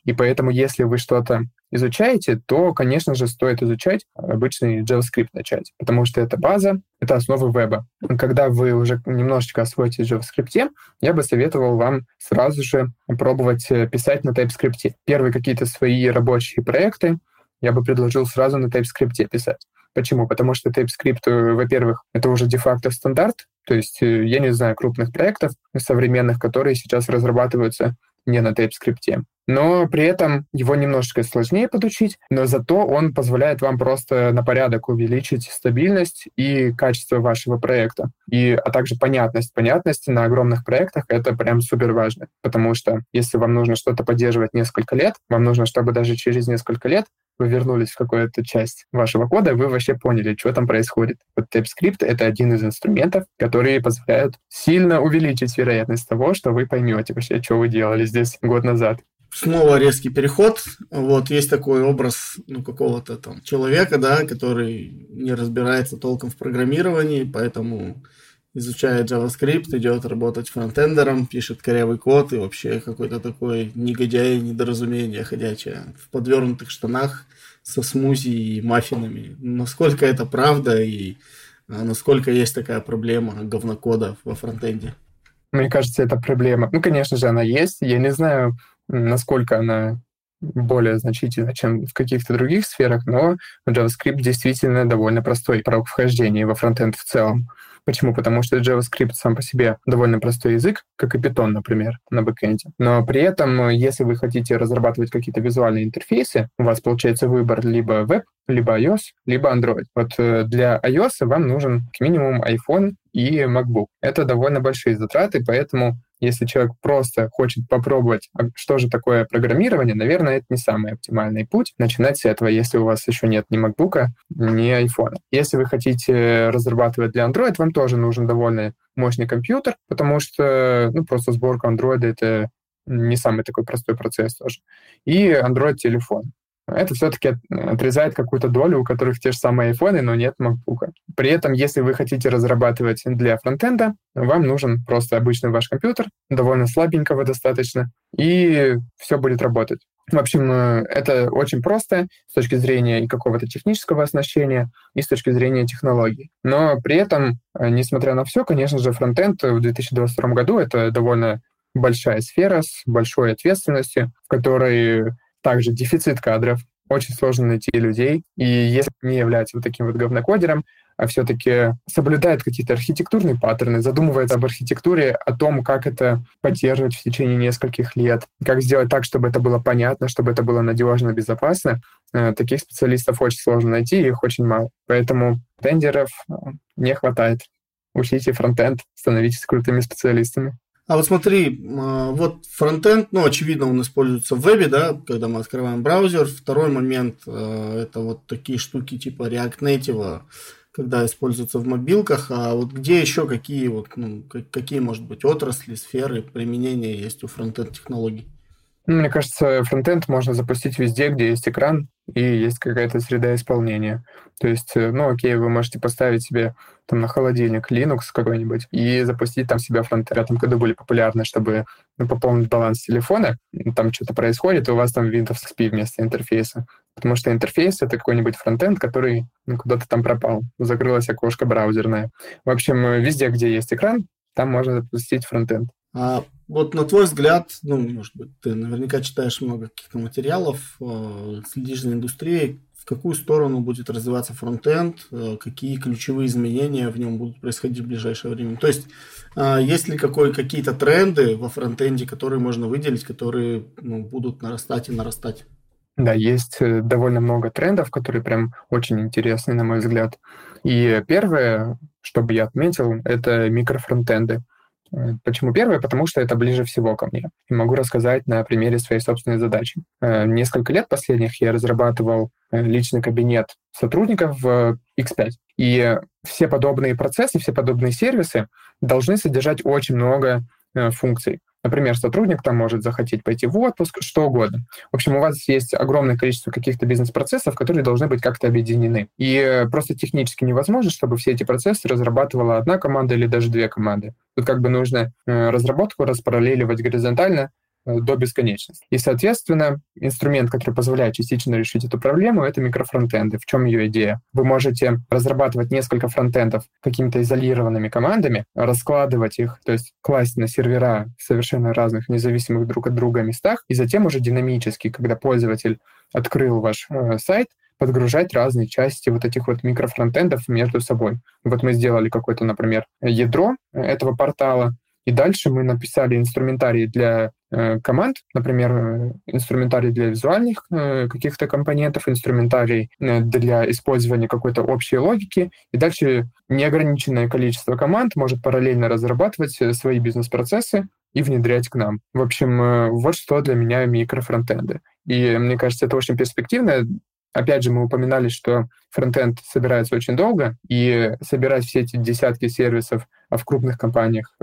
И поэтому, если вы что-то изучаете, то, конечно же, стоит изучать обычный JavaScript начать, потому что это база, это основы веба. Когда вы уже немножечко освоите JavaScript, я бы советовал вам сразу же пробовать э, писать на TypeScript. Первые какие-то свои рабочие проекты я бы предложил сразу на TypeScript писать. Почему? Потому что TypeScript, э, во-первых, это уже де-факто стандарт, то есть э, я не знаю крупных проектов современных, которые сейчас разрабатываются не на TypeScript но при этом его немножечко сложнее подучить, но зато он позволяет вам просто на порядок увеличить стабильность и качество вашего проекта. И, а также понятность. Понятность на огромных проектах — это прям супер важно, потому что если вам нужно что-то поддерживать несколько лет, вам нужно, чтобы даже через несколько лет вы вернулись в какую-то часть вашего кода, вы вообще поняли, что там происходит. Вот TypeScript — это один из инструментов, которые позволяют сильно увеличить вероятность того, что вы поймете вообще, что вы делали здесь год назад снова резкий переход. Вот есть такой образ ну, какого-то там человека, да, который не разбирается толком в программировании, поэтому изучает JavaScript, идет работать фронтендером, пишет корявый код и вообще какой-то такой негодяй, недоразумение ходячее в подвернутых штанах со смузи и маффинами. Насколько это правда и а, насколько есть такая проблема говнокода во фронтенде? Мне кажется, это проблема. Ну, конечно же, она есть. Я не знаю, насколько она более значительна, чем в каких-то других сферах, но JavaScript действительно довольно простой порог вхождения во фронтенд в целом. Почему? Потому что JavaScript сам по себе довольно простой язык, как и Python, например, на бэкэнде. Но при этом, если вы хотите разрабатывать какие-то визуальные интерфейсы, у вас получается выбор либо веб, либо iOS, либо Android. Вот э, для iOS вам нужен как минимум iPhone и MacBook. Это довольно большие затраты, поэтому если человек просто хочет попробовать, а что же такое программирование, наверное, это не самый оптимальный путь. Начинать с этого, если у вас еще нет ни MacBook, ни iPhone. Если вы хотите разрабатывать для Android, вам тоже нужен довольно мощный компьютер, потому что ну, просто сборка Android — это не самый такой простой процесс тоже. И Android-телефон это все-таки отрезает какую-то долю, у которых те же самые iPhone, но нет MacBook. При этом, если вы хотите разрабатывать для фронтенда, вам нужен просто обычный ваш компьютер, довольно слабенького достаточно, и все будет работать. В общем, э, это очень просто с точки зрения какого-то технического оснащения, и с точки зрения технологий. Но при этом, э, несмотря на все, конечно же, фронтенд в 2022 году — это довольно большая сфера с большой ответственностью, в которой также дефицит кадров, очень сложно найти людей. И если не является вот таким вот говнокодером, а все-таки соблюдает какие-то архитектурные паттерны, задумывается об архитектуре, о том, как это поддерживать в течение нескольких лет, как сделать так, чтобы это было понятно, чтобы это было надежно, безопасно. Э, таких специалистов очень сложно найти, их очень мало. Поэтому тендеров э, не хватает. Учите фронтенд, становитесь крутыми специалистами. А вот смотри, а, вот фронтенд, ну, очевидно, он используется в вебе, да, когда мы открываем браузер. Второй момент а, – это вот такие штуки типа React Native, когда используются в мобилках. А вот где еще какие, вот, ну, какие, может быть, отрасли, сферы применения есть у фронтенд технологий? Ну, мне кажется, фронтенд можно запустить везде, где есть экран и есть какая-то среда исполнения. То есть, э, ну, окей, вы можете поставить себе там на холодильник Linux какой-нибудь и запустить там себя фронтенд. В этом году были популярны, чтобы ну, пополнить баланс телефона, там что-то происходит, и у вас там Windows XP вместо интерфейса. Потому что интерфейс — это какой-нибудь фронтенд, который ну, куда-то там пропал. Закрылось окошко браузерное. В общем, везде, где есть экран, там можно запустить фронтенд. А вот на твой взгляд, ну, может быть, ты наверняка читаешь много каких-то материалов, э, следишь за индустрией, в какую сторону будет развиваться фронтенд, э, какие ключевые изменения в нем будут происходить в ближайшее время. То есть, э, есть ли какой, какие-то тренды во фронтенде, которые можно выделить, которые ну, будут нарастать и нарастать? Да, есть довольно много трендов, которые прям очень интересны, на мой взгляд. И первое, что бы я отметил, это микрофронтенды. Э, почему первое? Потому что это ближе всего ко мне. И могу рассказать на примере своей собственной задачи. Э, несколько лет последних я разрабатывал э, личный кабинет сотрудников в X5. И все подобные процессы, все подобные сервисы должны содержать очень много функций. Например, сотрудник там может захотеть пойти в отпуск, что угодно. В общем, у вас есть огромное количество каких-то бизнес-процессов, которые должны быть как-то объединены. И просто технически невозможно, чтобы все эти процессы разрабатывала одна команда или даже две команды. Тут как бы нужно э, разработку распараллеливать горизонтально Э, до бесконечности. И, соответственно, инструмент, который позволяет частично решить эту проблему, это микрофронтенды. В чем ее идея? Вы можете разрабатывать несколько фронтендов какими-то изолированными командами, раскладывать их, то есть класть на сервера совершенно разных, независимых друг от друга местах, и затем уже динамически, когда пользователь открыл ваш э, сайт, подгружать разные части вот этих вот микрофронтендов между собой. Вот мы сделали какое-то, например, ядро этого портала, и дальше мы написали инструментарий для э, команд, например, э, инструментарий для визуальных э, каких-то компонентов, инструментарий э, для использования какой-то общей логики. И дальше неограниченное количество команд может параллельно разрабатывать э, свои бизнес-процессы и внедрять к нам. В общем, э, вот что для меня микрофронтенды. И мне кажется, это очень перспективно. Опять же, мы упоминали, что фронтенд собирается очень долго, и собирать все эти десятки сервисов а в крупных компаниях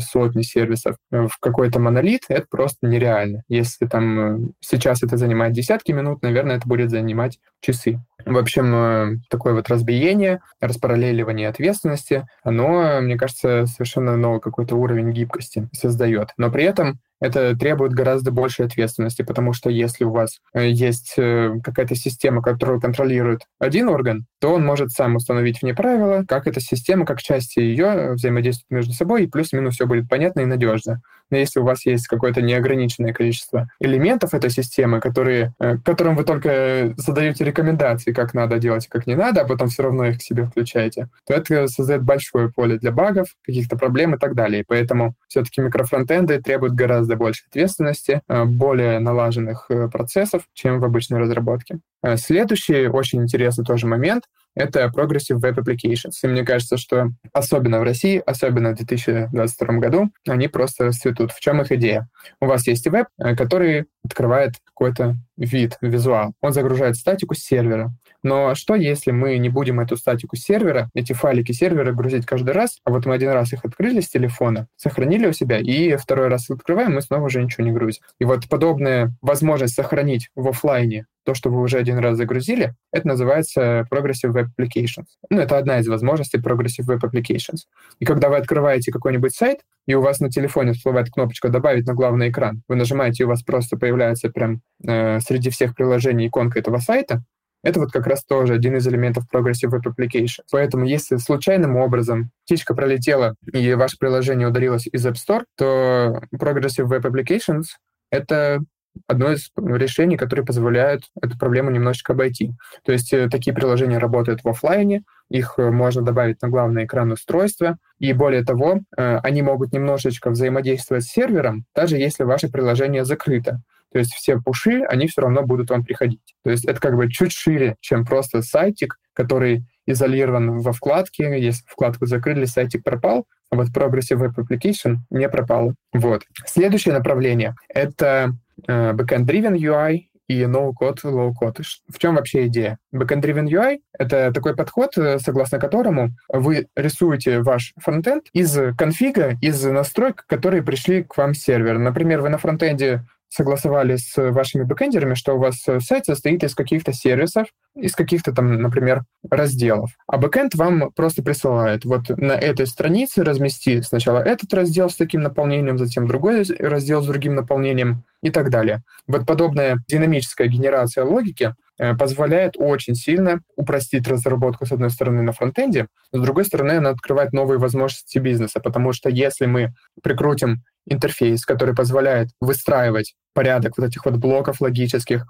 сотни сервисов в какой-то монолит, это просто нереально. Если там э, сейчас это занимает десятки минут, наверное, это будет занимать часы. В общем, э, такое вот разбиение, распараллеливание ответственности, оно, мне кажется, совершенно новый какой-то уровень гибкости создает. Но при этом это требует гораздо большей ответственности, потому что если у вас э, есть э, какая-то система, которую контролирует один орган, то он может сам установить вне правила, как эта система, как части ее взаимодействуют между собой, и плюс-минус все будет понятно и надежно. Но если у вас есть какое-то неограниченное количество элементов этой системы, которые, которым вы только задаете рекомендации, как надо делать и как не надо, а потом все равно их к себе включаете, то это создает большое поле для багов, каких-то проблем и так далее. И поэтому все-таки микрофронтенды требуют гораздо больше ответственности, э, более налаженных э, процессов, чем в обычной разработке. Следующий очень интересный тоже момент это Progressive Web Applications. И мне кажется, что особенно в России, особенно в 2022 году, они просто расцветут. В чем их идея? У вас есть веб, э, который открывает какой-то вид, визуал. Он загружает статику с сервера. Но что, если мы не будем эту статику сервера, эти файлики сервера грузить каждый раз, а вот мы один раз их открыли с телефона, сохранили у себя, и второй раз открываем, мы снова уже ничего не грузим. И вот подобная возможность сохранить в офлайне то, что вы уже один раз загрузили, это называется Progressive Web Applications. Ну, это одна из возможностей Progressive Web Applications. И когда вы открываете какой-нибудь сайт, и у вас на телефоне всплывает кнопочка «Добавить на главный экран», вы нажимаете, и у вас просто появляется прям э, среди всех приложений иконка этого сайта, это вот как раз тоже один из элементов Progressive Web Application. Поэтому если случайным образом птичка пролетела и ваше приложение ударилось из App Store, то Progressive Web Applications — это одно из решений, которые позволяют эту проблему немножечко обойти. То есть э, такие приложения работают в офлайне, их э, можно добавить на главный экран устройства, и более того, э, они могут немножечко взаимодействовать с сервером, даже если ваше приложение закрыто. То есть все пуши, они все равно будут вам приходить. То есть это как бы чуть шире, чем просто сайтик, который изолирован во вкладке. Если вкладку закрыли, сайтик пропал, а вот Progressive Web Application не пропал. Вот. Следующее направление — это Э, backend-driven UI и no-code, low-code. В чем вообще идея? Backend-driven UI — это такой подход, э, согласно которому вы рисуете ваш фронтенд из конфига, из настроек, которые пришли к вам с сервера. Например, вы на фронтенде согласовали с вашими бэкэндерами, что у вас э, сайт состоит из каких-то сервисов, из каких-то там, например, разделов. А бэкэнд вам просто присылает, вот на этой странице размести сначала этот раздел с таким наполнением, затем другой раздел с другим наполнением и так далее. Вот подобная динамическая генерация логики э, позволяет очень сильно упростить разработку, с одной стороны, на фронтенде, с другой стороны, она открывает новые возможности бизнеса, потому что если мы прикрутим интерфейс, который позволяет выстраивать порядок вот этих вот блоков логических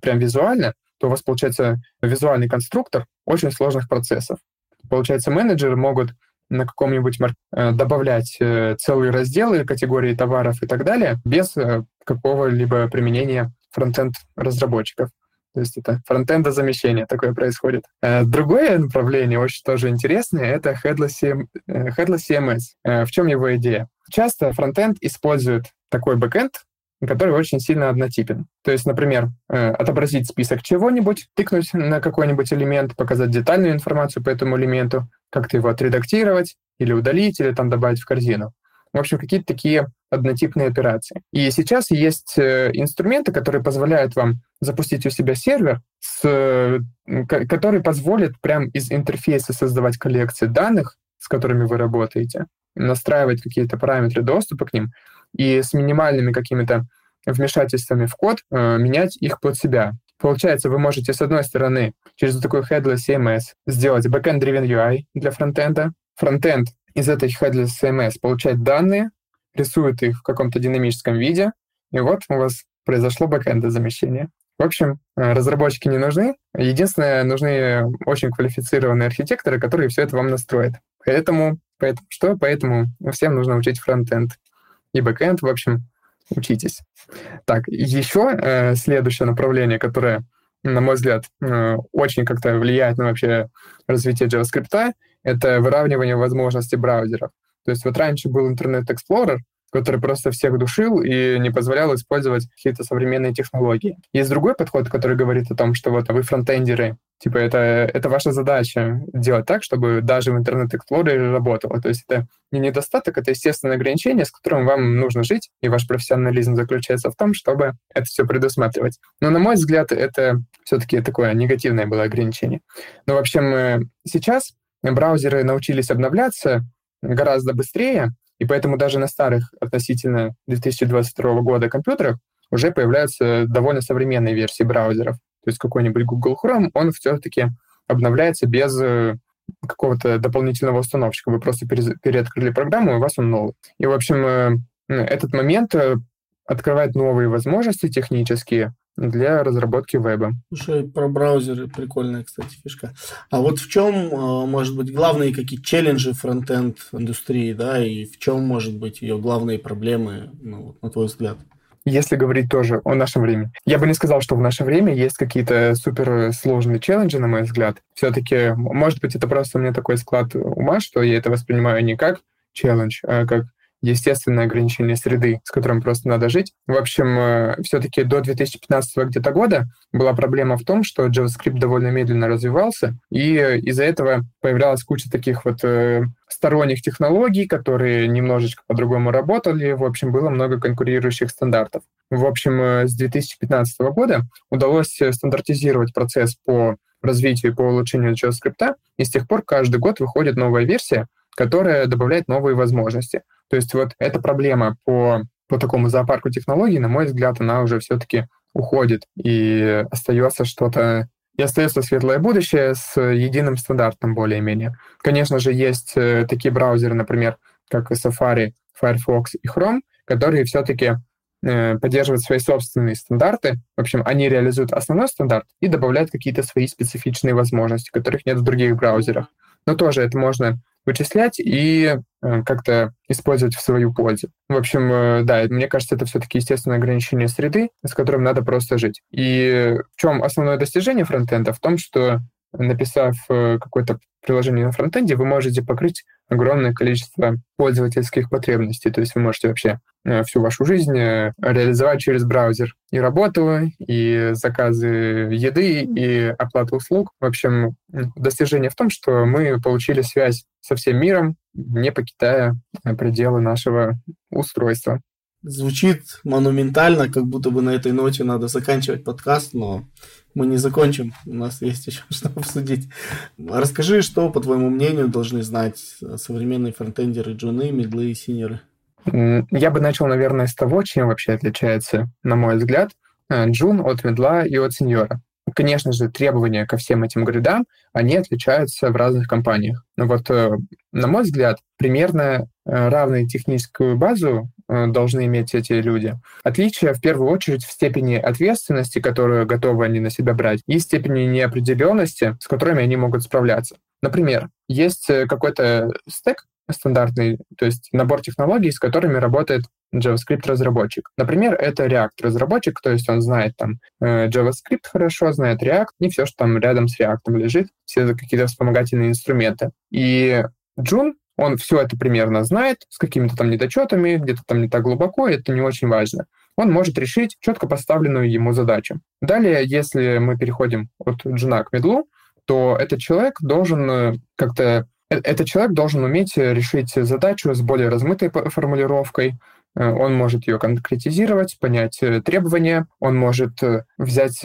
прям визуально, то у вас получается визуальный конструктор очень сложных процессов. Получается, менеджеры могут на каком-нибудь э, добавлять э, целые разделы, категории товаров и так далее, без э, какого-либо применения фронтенд разработчиков. То есть это фронтендозамещение такое происходит. Другое направление, очень тоже интересное, это Headless, CM, Headless CMS. В чем его идея? Часто фронтенд использует такой бэкенд, который очень сильно однотипен. То есть, например, э, отобразить список чего-нибудь, тыкнуть на какой-нибудь элемент, показать детальную информацию по этому элементу, как-то его отредактировать или удалить, или там добавить в корзину. В общем, какие-то такие однотипные операции. И сейчас есть э, инструменты, которые позволяют вам запустить у себя сервер, с, который позволит прямо из интерфейса создавать коллекции данных, с которыми вы работаете, настраивать какие-то параметры доступа к ним и с минимальными какими-то вмешательствами в код э, менять их под себя. Получается, вы можете, с одной стороны, через такой headless CMS сделать backend-driven UI для фронтенда. Фронтенд из этой headless CMS получает данные, рисует их в каком-то динамическом виде, и вот у вас произошло бэкэнда замещение. В общем, э, разработчики не нужны. Единственное, нужны очень квалифицированные архитекторы, которые все это вам настроят. Поэтому, поэтому что? Поэтому всем нужно учить фронтенд и бэкенд, в общем, учитесь. Так, еще э, следующее направление, которое, на мой взгляд, э, очень как-то влияет на вообще развитие JavaScript, это выравнивание возможностей браузеров. То есть вот раньше был Internet Explorer, который просто всех душил и не позволял использовать какие-то современные технологии. Есть другой подход, который говорит о том, что вот вы фронтендеры, типа это, это ваша задача делать так, чтобы даже в Explorer работало. То есть это не недостаток, это естественное ограничение, с которым вам нужно жить, и ваш профессионализм заключается в том, чтобы это все предусматривать. Но, на мой взгляд, это все-таки такое негативное было ограничение. Но, в общем, э, сейчас браузеры научились обновляться гораздо быстрее, И поэтому даже на старых относительно 2022 года компьютерах уже появляются довольно современные версии браузеров. То есть какой-нибудь Google Chrome, он все-таки обновляется без э, какого-то дополнительного установщика. Вы просто переоткрыли программу, и у вас он новый. И, в общем, э, этот момент э, открывает новые возможности технические для разработки веба. Слушай, про браузеры прикольная, кстати, фишка. А вот в чем, может быть, главные какие челленджи фронтенд индустрии, да, и в чем, может быть, ее главные проблемы, ну, на твой взгляд? если говорить тоже о нашем времени. Я бы не сказал, что в наше время есть какие-то суперсложные челленджи, на мой взгляд. Все-таки, может быть, это просто у меня такой склад ума, что я это воспринимаю не как челлендж, а как естественное ограничение среды, с которым просто надо жить. В общем, э, все-таки до 2015 где-то года была проблема в том, что JavaScript довольно медленно развивался, и из-за этого появлялась куча таких вот э, сторонних технологий, которые немножечко по-другому работали. В общем, было много конкурирующих стандартов. В общем, э, с 2015 года удалось стандартизировать процесс по развитию и по улучшению JavaScript, и с тех пор каждый год выходит новая версия, которая добавляет новые возможности. То есть вот эта проблема по, по такому зоопарку технологий, на мой взгляд, она уже все-таки уходит, и остается что-то и остается светлое будущее с единым стандартом более-менее. Конечно же, есть э, такие браузеры, например, как Safari, Firefox и Chrome, которые все-таки э, поддерживают свои собственные стандарты. В общем, они реализуют основной стандарт и добавляют какие-то свои специфичные возможности, которых нет в других браузерах. Но тоже это можно вычислять и э, как-то использовать в свою пользу. В общем, э, да, мне кажется, это все-таки естественное ограничение среды, с которым надо просто жить. И в чем основное достижение фронтенда? В том, что написав э, какое-то приложение на фронтенде, вы можете покрыть огромное количество пользовательских потребностей. То есть вы можете вообще э, всю вашу жизнь э, реализовать через браузер. И работу, и заказы еды, и оплату услуг. В общем, достижение в том, что мы получили связь со всем миром, не покидая пределы нашего устройства. Звучит монументально, как будто бы на этой ноте надо заканчивать подкаст, но мы не закончим, у нас есть еще что обсудить. Расскажи, что, по твоему мнению, должны знать современные фронтендеры, джуны, медлы и синеры? Я бы начал, наверное, с того, чем вообще отличается, на мой взгляд, э, джун от медла и от сеньора. Конечно же, требования ко всем этим гридам, они отличаются в разных компаниях. Но вот, э, на мой взгляд, примерно э, равную техническую базу должны иметь эти люди. Отличие в первую очередь в степени ответственности, которую готовы они на себя брать, и степени неопределенности, с которыми они могут справляться. Например, есть э, какой-то стек стандартный, то есть набор технологий, с которыми работает JavaScript-разработчик. Например, это React-разработчик, то есть он знает там э, JavaScript хорошо, знает React, не все, что там рядом с React лежит, все какие-то вспомогательные инструменты. И June он все это примерно знает, с какими-то там недочетами, где-то там не так глубоко, это не очень важно. Он может решить четко поставленную ему задачу. Далее, если мы переходим от джуна к медлу, то этот человек должен э, как-то э, этот человек должен уметь решить задачу с более размытой формулировкой, э, он может ее конкретизировать, понять требования, он может взять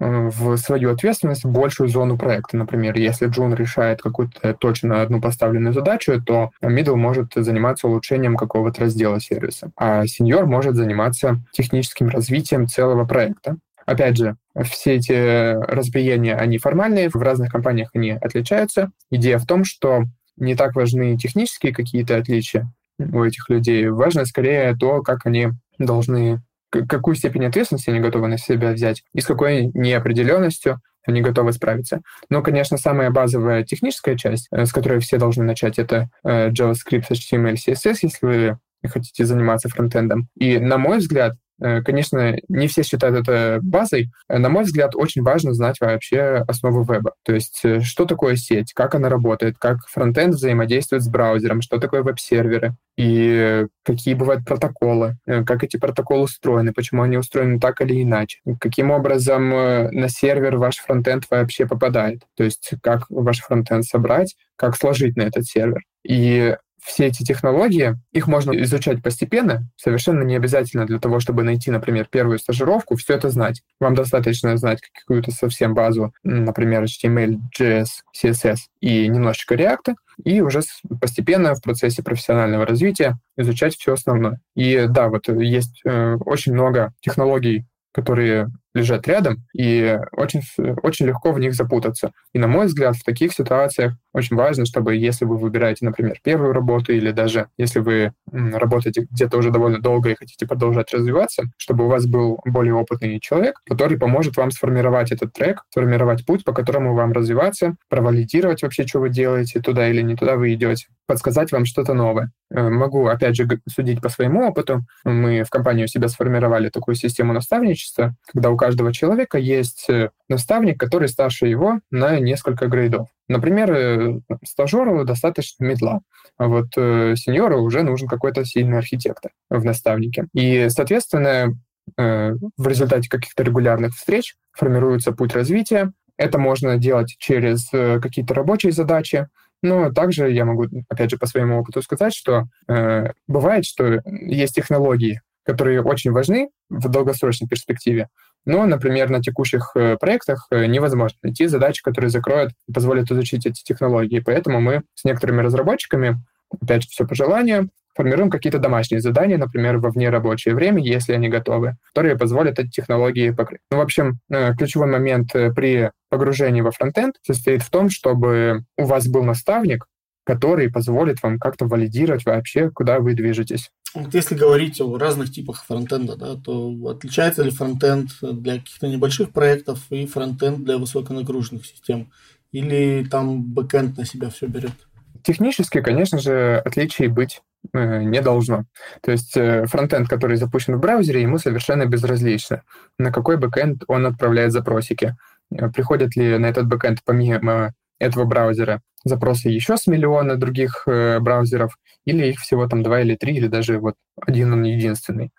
в свою ответственность большую зону проекта. Например, если Джун решает какую-то точно одну поставленную задачу, то middle может заниматься улучшением какого-то раздела сервиса, а senior может заниматься техническим развитием целого проекта. Опять же, все эти разбиения, они формальные, в разных компаниях они отличаются. Идея в том, что не так важны технические какие-то отличия у этих людей, важно скорее то, как они должны какую степень ответственности они готовы на себя взять и с какой неопределенностью они готовы справиться. Но, конечно, самая базовая техническая часть, э, с которой все должны начать, это э, JavaScript, HTML, CSS, если вы хотите заниматься фронтендом. И, на мой взгляд, конечно, не все считают это базой. Э, на мой взгляд, очень важно знать вообще основы веба. То есть, э, что такое сеть, как она работает, как фронтенд взаимодействует с браузером, что такое веб-серверы и какие бывают протоколы, как эти протоколы устроены, почему они устроены так или иначе, каким образом на сервер ваш фронтенд вообще попадает, то есть как ваш фронтенд собрать, как сложить на этот сервер. И все эти технологии, их можно изучать постепенно, совершенно не обязательно для того, чтобы найти, например, первую стажировку, все это знать. Вам достаточно знать какую-то совсем базу, например, HTML, JS, CSS и немножечко React, и уже постепенно в процессе профессионального развития изучать все основное. И да, вот есть э, очень много технологий, которые лежат рядом, и очень, очень легко в них запутаться. И, на мой взгляд, в таких ситуациях очень важно, чтобы если вы выбираете, например, первую работу, или даже если вы работаете где-то уже довольно долго и хотите продолжать развиваться, чтобы у вас был более опытный человек, который поможет вам сформировать этот трек, сформировать путь, по которому вам развиваться, провалидировать вообще, что вы делаете, туда или не туда вы идете, подсказать вам что-то новое. Э, могу, опять же, судить по своему опыту. Мы в компании у себя сформировали такую систему наставничества, когда у каждого человека есть э, наставник, который старше его на несколько грейдов. Например, э, стажеру достаточно медла, а вот э, сеньору уже нужен какой-то сильный архитектор в наставнике. И, соответственно, э, в результате каких-то регулярных встреч формируется путь развития. Это можно делать через э, какие-то рабочие задачи, но также я могу, опять же, по своему опыту сказать, что э, бывает, что есть технологии, которые очень важны в долгосрочной перспективе, но, например, на текущих э, проектах э, невозможно найти задачи, которые закроют позволят изучить эти технологии. Поэтому мы с некоторыми разработчиками, опять же, все по желанию, формируем какие-то домашние задания, например, во внерабочее время, если они готовы, которые позволят эти технологии покрыть. Ну, в общем, э, ключевой момент при погружении во фронтенд состоит в том, чтобы у вас был наставник, который позволит вам как-то валидировать вообще, куда вы движетесь. Вот если говорить о разных типах фронтенда, да, то отличается ли фронтенд для каких-то небольших проектов и фронтенд для высоконагруженных систем? Или там бэкенд на себя все берет? Технически, конечно же, отличий быть э, не должно. То есть э, фронтенд, который запущен в браузере, ему совершенно безразлично, на какой бэкенд он отправляет запросики. Э, приходят ли на этот бэкенд помимо этого браузера запросы еще с миллиона других э, браузеров, или их всего там два или три, или даже вот один он единственный.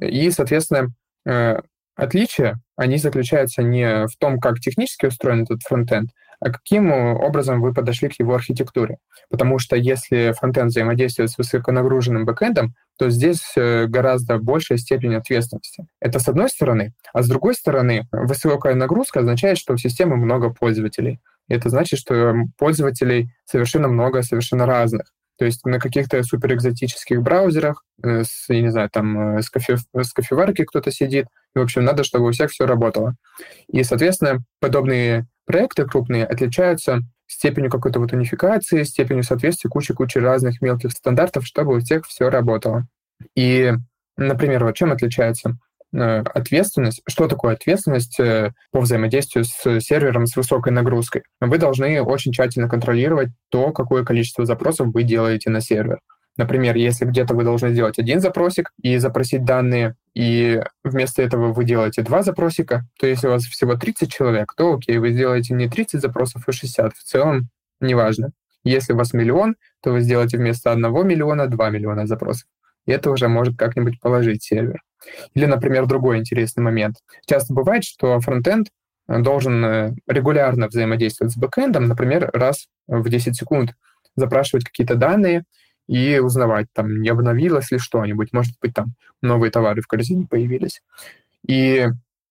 И, соответственно, э, отличия, они заключаются не в том, как технически устроен этот фронтенд, а каким образом вы подошли к его архитектуре. Потому что если фронтенд взаимодействует с высоконагруженным бэкэндом, то здесь э, гораздо большая степень ответственности. Это с одной стороны. А с другой стороны, высокая нагрузка означает, что в системе много пользователей. Это значит, что пользователей совершенно много, совершенно разных. То есть на каких-то суперэкзотических браузерах, э, с, я не знаю, там э, с, кофе, с кофеварки кто-то сидит. В общем, надо, чтобы у всех все работало. И, соответственно, подобные проекты крупные отличаются степенью какой-то вот унификации, степенью соответствия кучи-кучи разных мелких стандартов, чтобы у всех все работало. И, например, вот чем отличается ответственность. Что такое ответственность э, по взаимодействию с сервером с высокой нагрузкой? Вы должны очень тщательно контролировать то, какое количество запросов вы делаете на сервер. Например, если где-то вы должны сделать один запросик и запросить данные, и вместо этого вы делаете два запросика, то если у вас всего 30 человек, то окей, вы сделаете не 30 запросов, а 60. В целом, неважно. Если у вас миллион, то вы сделаете вместо одного миллиона 2 миллиона запросов. И это уже может как-нибудь положить сервер. Или, например, другой интересный момент. Часто бывает, что фронтенд э, должен э, регулярно взаимодействовать с бэкэндом, например, раз в 10 секунд запрашивать какие-то данные и узнавать, там, не обновилось ли что-нибудь, может быть, там новые товары в корзине появились. И э,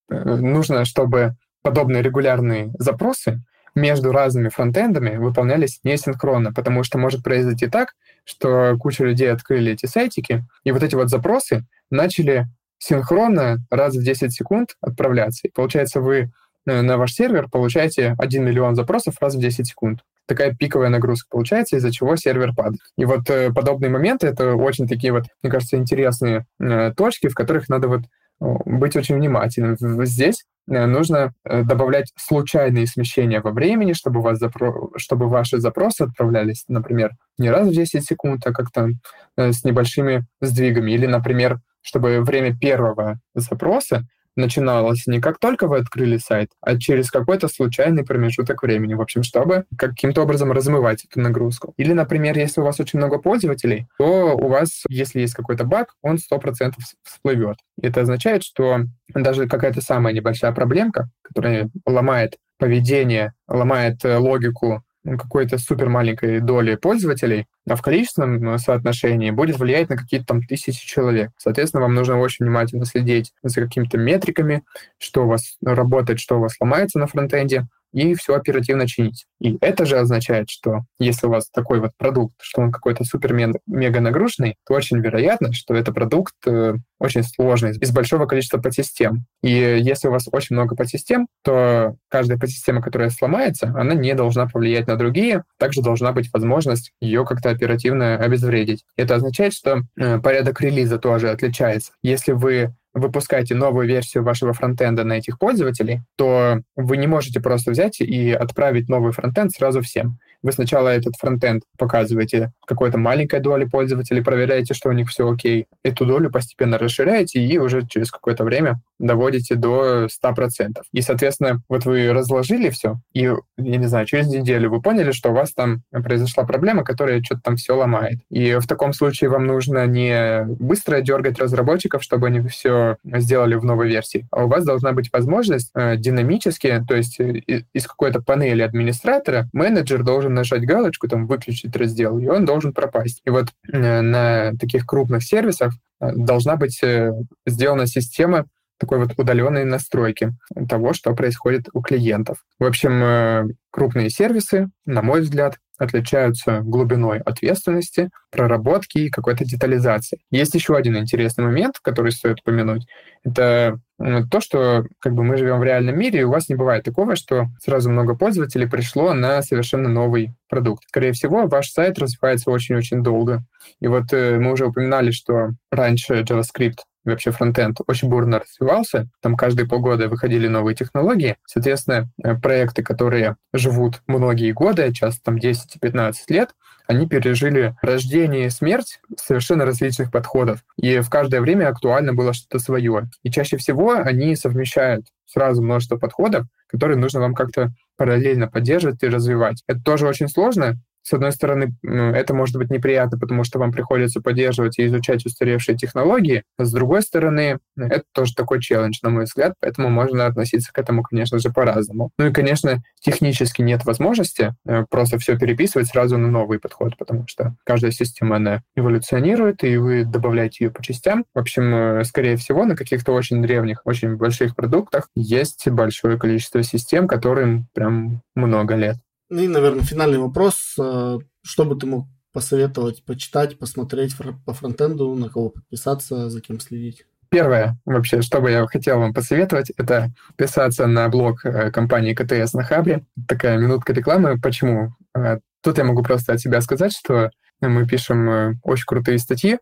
нужно, чтобы подобные регулярные запросы между разными фронтендами выполнялись несинхронно, потому что может произойти так, что куча людей открыли эти сайтики, и вот эти вот запросы начали синхронно раз в 10 секунд отправляться. И получается, вы э, на ваш сервер получаете 1 миллион запросов раз в 10 секунд. Такая пиковая нагрузка получается, из-за чего сервер падает. И вот э, подобные моменты — это очень такие вот, мне кажется, интересные э, точки, в которых надо вот быть очень внимательным. Здесь нужно добавлять случайные смещения во времени, чтобы, вас запро... чтобы ваши запросы отправлялись, например, не раз в 10 секунд, а как-то с небольшими сдвигами. Или, например, чтобы время первого запроса начиналось не как только вы открыли сайт, а через какой-то случайный промежуток времени. В общем, чтобы каким-то образом размывать эту нагрузку. Или, например, если у вас очень много пользователей, то у вас, если есть какой-то баг, он 100% всплывет. Это означает, что даже какая-то самая небольшая проблемка, которая ломает поведение, ломает э, логику какой-то супер маленькой доли пользователей, а в количественном соотношении будет влиять на какие-то там тысячи человек. Соответственно, вам нужно очень внимательно следить за какими-то метриками, что у вас работает, что у вас ломается на фронтенде, и все оперативно чинить. И это же означает, что если у вас такой вот продукт, что он какой-то супер-мега нагруженный, то очень вероятно, что это продукт э, очень сложный, из большого количества подсистем. И если у вас очень много подсистем, то каждая подсистема, которая сломается, она не должна повлиять на другие. Также должна быть возможность ее как-то оперативно обезвредить. Это означает, что э, порядок релиза тоже отличается. Если вы выпускаете новую версию вашего фронтенда на этих пользователей, то вы не можете просто взять и отправить новый фронтенд сразу всем. Вы сначала этот фронтенд показываете какой-то маленькой доли пользователей, проверяете, что у них все окей. Эту долю постепенно расширяете и уже через какое-то время доводите до 100%. И, соответственно, вот вы разложили все, и, я не знаю, через неделю вы поняли, что у вас там произошла проблема, которая что-то там все ломает. И в таком случае вам нужно не быстро дергать разработчиков, чтобы они все сделали в новой версии, а у вас должна быть возможность э, динамически, то есть э, из какой-то панели администратора менеджер должен нажать галочку, там, выключить раздел, и он должен пропасть. И вот э, на таких крупных сервисах э, должна быть э, сделана система такой вот удаленной настройки того, что происходит у клиентов. В общем, крупные сервисы, на мой взгляд, отличаются глубиной ответственности, проработки и какой-то детализации. Есть еще один интересный момент, который стоит упомянуть. Это то, что как бы мы живем в реальном мире, и у вас не бывает такого, что сразу много пользователей пришло на совершенно новый продукт. Скорее всего, ваш сайт развивается очень-очень долго. И вот э, мы уже упоминали, что раньше JavaScript вообще фронтенд очень бурно развивался. Там каждые полгода выходили новые технологии. Соответственно, э, проекты, которые живут многие годы, часто там 10-15 лет, они пережили рождение и смерть совершенно различных подходов. И в каждое время актуально было что-то свое. И чаще всего они совмещают сразу множество подходов, которые нужно вам как-то параллельно поддерживать и развивать. Это тоже очень сложно, с одной стороны, это может быть неприятно, потому что вам приходится поддерживать и изучать устаревшие технологии. С другой стороны, это тоже такой челлендж, на мой взгляд, поэтому можно относиться к этому, конечно же, по-разному. Ну и, конечно, технически нет возможности э, просто все переписывать сразу на новый подход, потому что каждая система, она эволюционирует, и вы добавляете ее по частям. В общем, э, скорее всего, на каких-то очень древних, очень больших продуктах есть большое количество систем, которым прям много лет. Ну и, наверное, финальный вопрос. Э, что бы ты мог посоветовать, почитать, посмотреть по фронтенду, на кого подписаться, за кем следить? Первое, вообще, что бы я хотел вам посоветовать, это подписаться на блог э, компании КТС на Хабре. Такая минутка рекламы. Почему? Э, тут я могу просто от себя сказать, что мы пишем очень крутые статьи,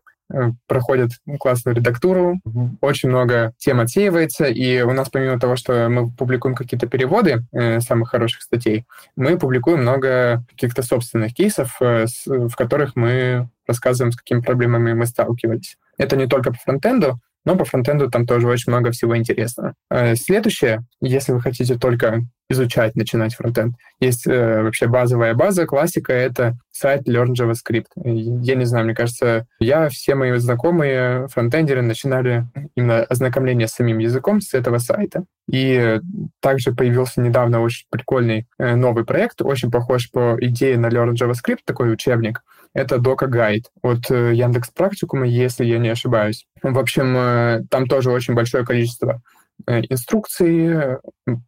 проходят классную редактуру, очень много тем отсеивается, и у нас помимо того, что мы публикуем какие-то переводы э, самых хороших статей, мы публикуем много каких-то собственных кейсов, э, с, в которых мы рассказываем, с какими проблемами мы сталкивались. Это не только по фронтенду, но по фронтенду там тоже очень много всего интересного. Э, следующее, если вы хотите только изучать, начинать фронтенд. Есть э, вообще базовая база, классика — это сайт Learn JavaScript. Я не знаю, мне кажется, я, все мои знакомые фронтендеры начинали именно ознакомление с самим языком с этого сайта. И также появился недавно очень прикольный э, новый проект, очень похож по идее на Learn JavaScript, такой учебник. Это Doka Guide от э, Яндекс Практикума, если я не ошибаюсь. В общем, э, там тоже очень большое количество инструкции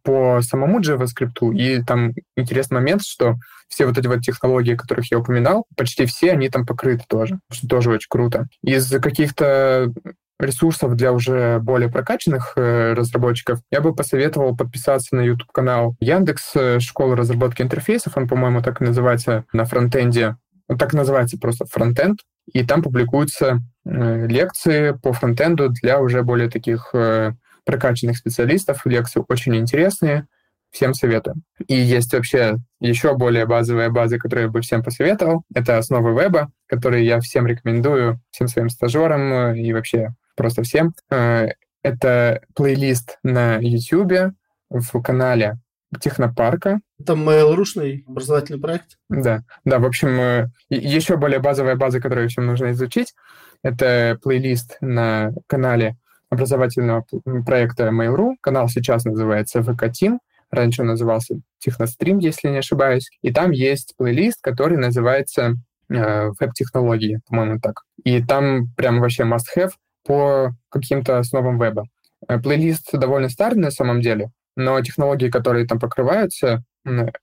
по самому JavaScript. И там интересный момент, что все вот эти вот технологии, которых я упоминал, почти все они там покрыты тоже, что тоже очень круто. Из каких-то ресурсов для уже более прокачанных э, разработчиков, я бы посоветовал подписаться на YouTube-канал Яндекс э, Школа разработки интерфейсов. Он, по-моему, так и называется на фронтенде. Он так называется просто фронтенд. И там публикуются э, лекции по фронтенду для уже более таких э, прокачанных специалистов. Лекции очень интересные. Всем советую. И есть вообще еще более базовая база, которую я бы всем посоветовал. Это основы веба, которые я всем рекомендую, всем своим стажерам э, и вообще просто всем. Э, это плейлист на YouTube в канале Технопарка. Это Mail.ru-шный образовательный проект? Да, да, в общем, э, еще более базовая база, которую всем нужно изучить, это плейлист на канале образовательного проекта Mail.ru. Канал сейчас называется VK Team. раньше он назывался Технострим, если не ошибаюсь, и там есть плейлист, который называется э, веб-технологии, по-моему, так. И там прям вообще must-have по каким-то основам веба. Э, плейлист довольно старый на самом деле, но технологии, которые там покрываются,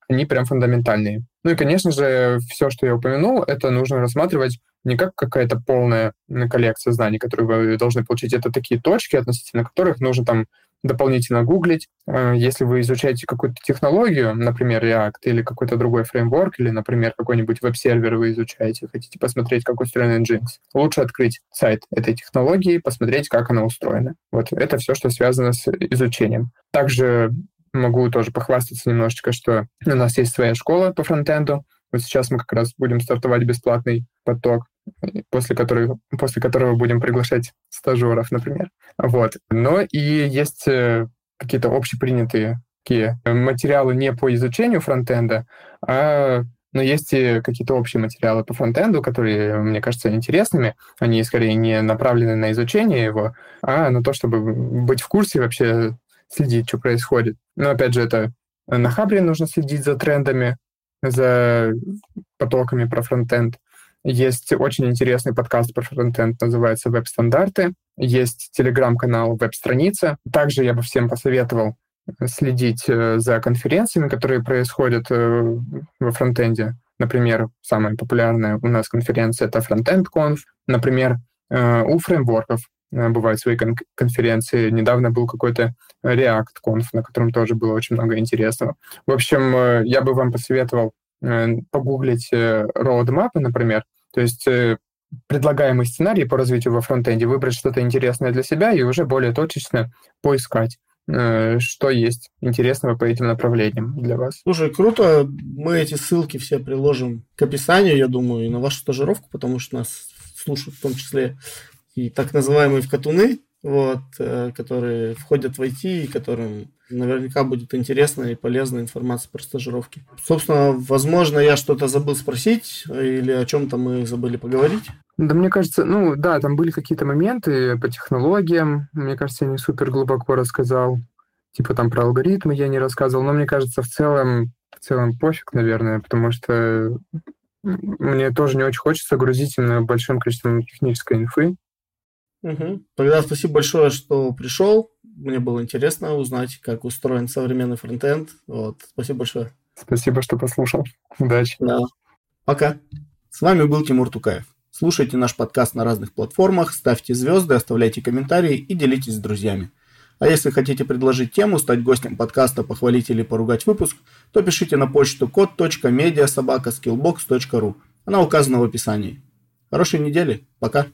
они прям фундаментальные. Ну и, конечно же, все, что я упомянул, это нужно рассматривать не как какая-то полная коллекция знаний, которые вы должны получить. Это такие точки, относительно которых нужно там дополнительно гуглить. Э, если вы изучаете какую-то технологию, например, React или какой-то другой фреймворк, или, например, какой-нибудь веб-сервер вы изучаете, хотите посмотреть, как устроен Nginx, лучше открыть сайт этой технологии, посмотреть, как она устроена. Вот это все, что связано с изучением. Также могу тоже похвастаться немножечко, что у нас есть своя школа по фронтенду. Вот сейчас мы как раз будем стартовать бесплатный поток, после которого, после которого будем приглашать стажеров, например. Вот. Но и есть э, какие-то общепринятые такие материалы не по изучению фронтенда, а но есть и какие-то общие материалы по фронтенду, которые, мне кажется, интересными. Они скорее не направлены на изучение его, а на то, чтобы быть в курсе вообще следить, что происходит. Но опять же, это на Хабре нужно следить за трендами, за потоками про фронтенд. Есть очень интересный подкаст про фронтенд, называется «Веб-стандарты». Есть телеграм-канал «Веб-страница». Также я бы всем посоветовал следить э, за конференциями, которые происходят э, во фронтенде. Например, самая популярная у нас конференция — это Frontend Conf. Например, э, у фреймворков бывают свои кон- конференции. Недавно был какой-то React Conf, на котором тоже было очень много интересного. В общем, э, я бы вам посоветовал э, погуглить э, roadmap, например, то есть предлагаемый сценарий по развитию во фронтенде, выбрать что-то интересное для себя и уже более точечно поискать что есть интересного по этим направлениям для вас. Слушай, круто. Мы эти ссылки все приложим к описанию, я думаю, и на вашу стажировку, потому что нас слушают в том числе и так называемые вкатуны, вот, э, которые входят в IT и которым наверняка будет интересная и полезная информация про стажировки. Собственно, возможно, я что-то забыл спросить или о чем-то мы забыли поговорить. Да, мне кажется, ну да, там были какие-то моменты по технологиям. Мне кажется, я не супер глубоко рассказал. Типа там про алгоритмы я не рассказывал, но мне кажется, в целом, в целом пофиг, наверное, потому что мне тоже не очень хочется грузить именно большим количеством технической инфы. Угу. Тогда спасибо большое, что пришел. Мне было интересно узнать, как устроен современный фронтенд. Вот. Спасибо большое. Спасибо, что послушал. Удачи. Да. Пока. С вами был Тимур Тукаев. Слушайте наш подкаст на разных платформах, ставьте звезды, оставляйте комментарии и делитесь с друзьями. А если хотите предложить тему, стать гостем подкаста, похвалить или поругать выпуск, то пишите на почту код.медиасобакаскиллbox.ru. Она указана в описании. Хорошей недели. Пока.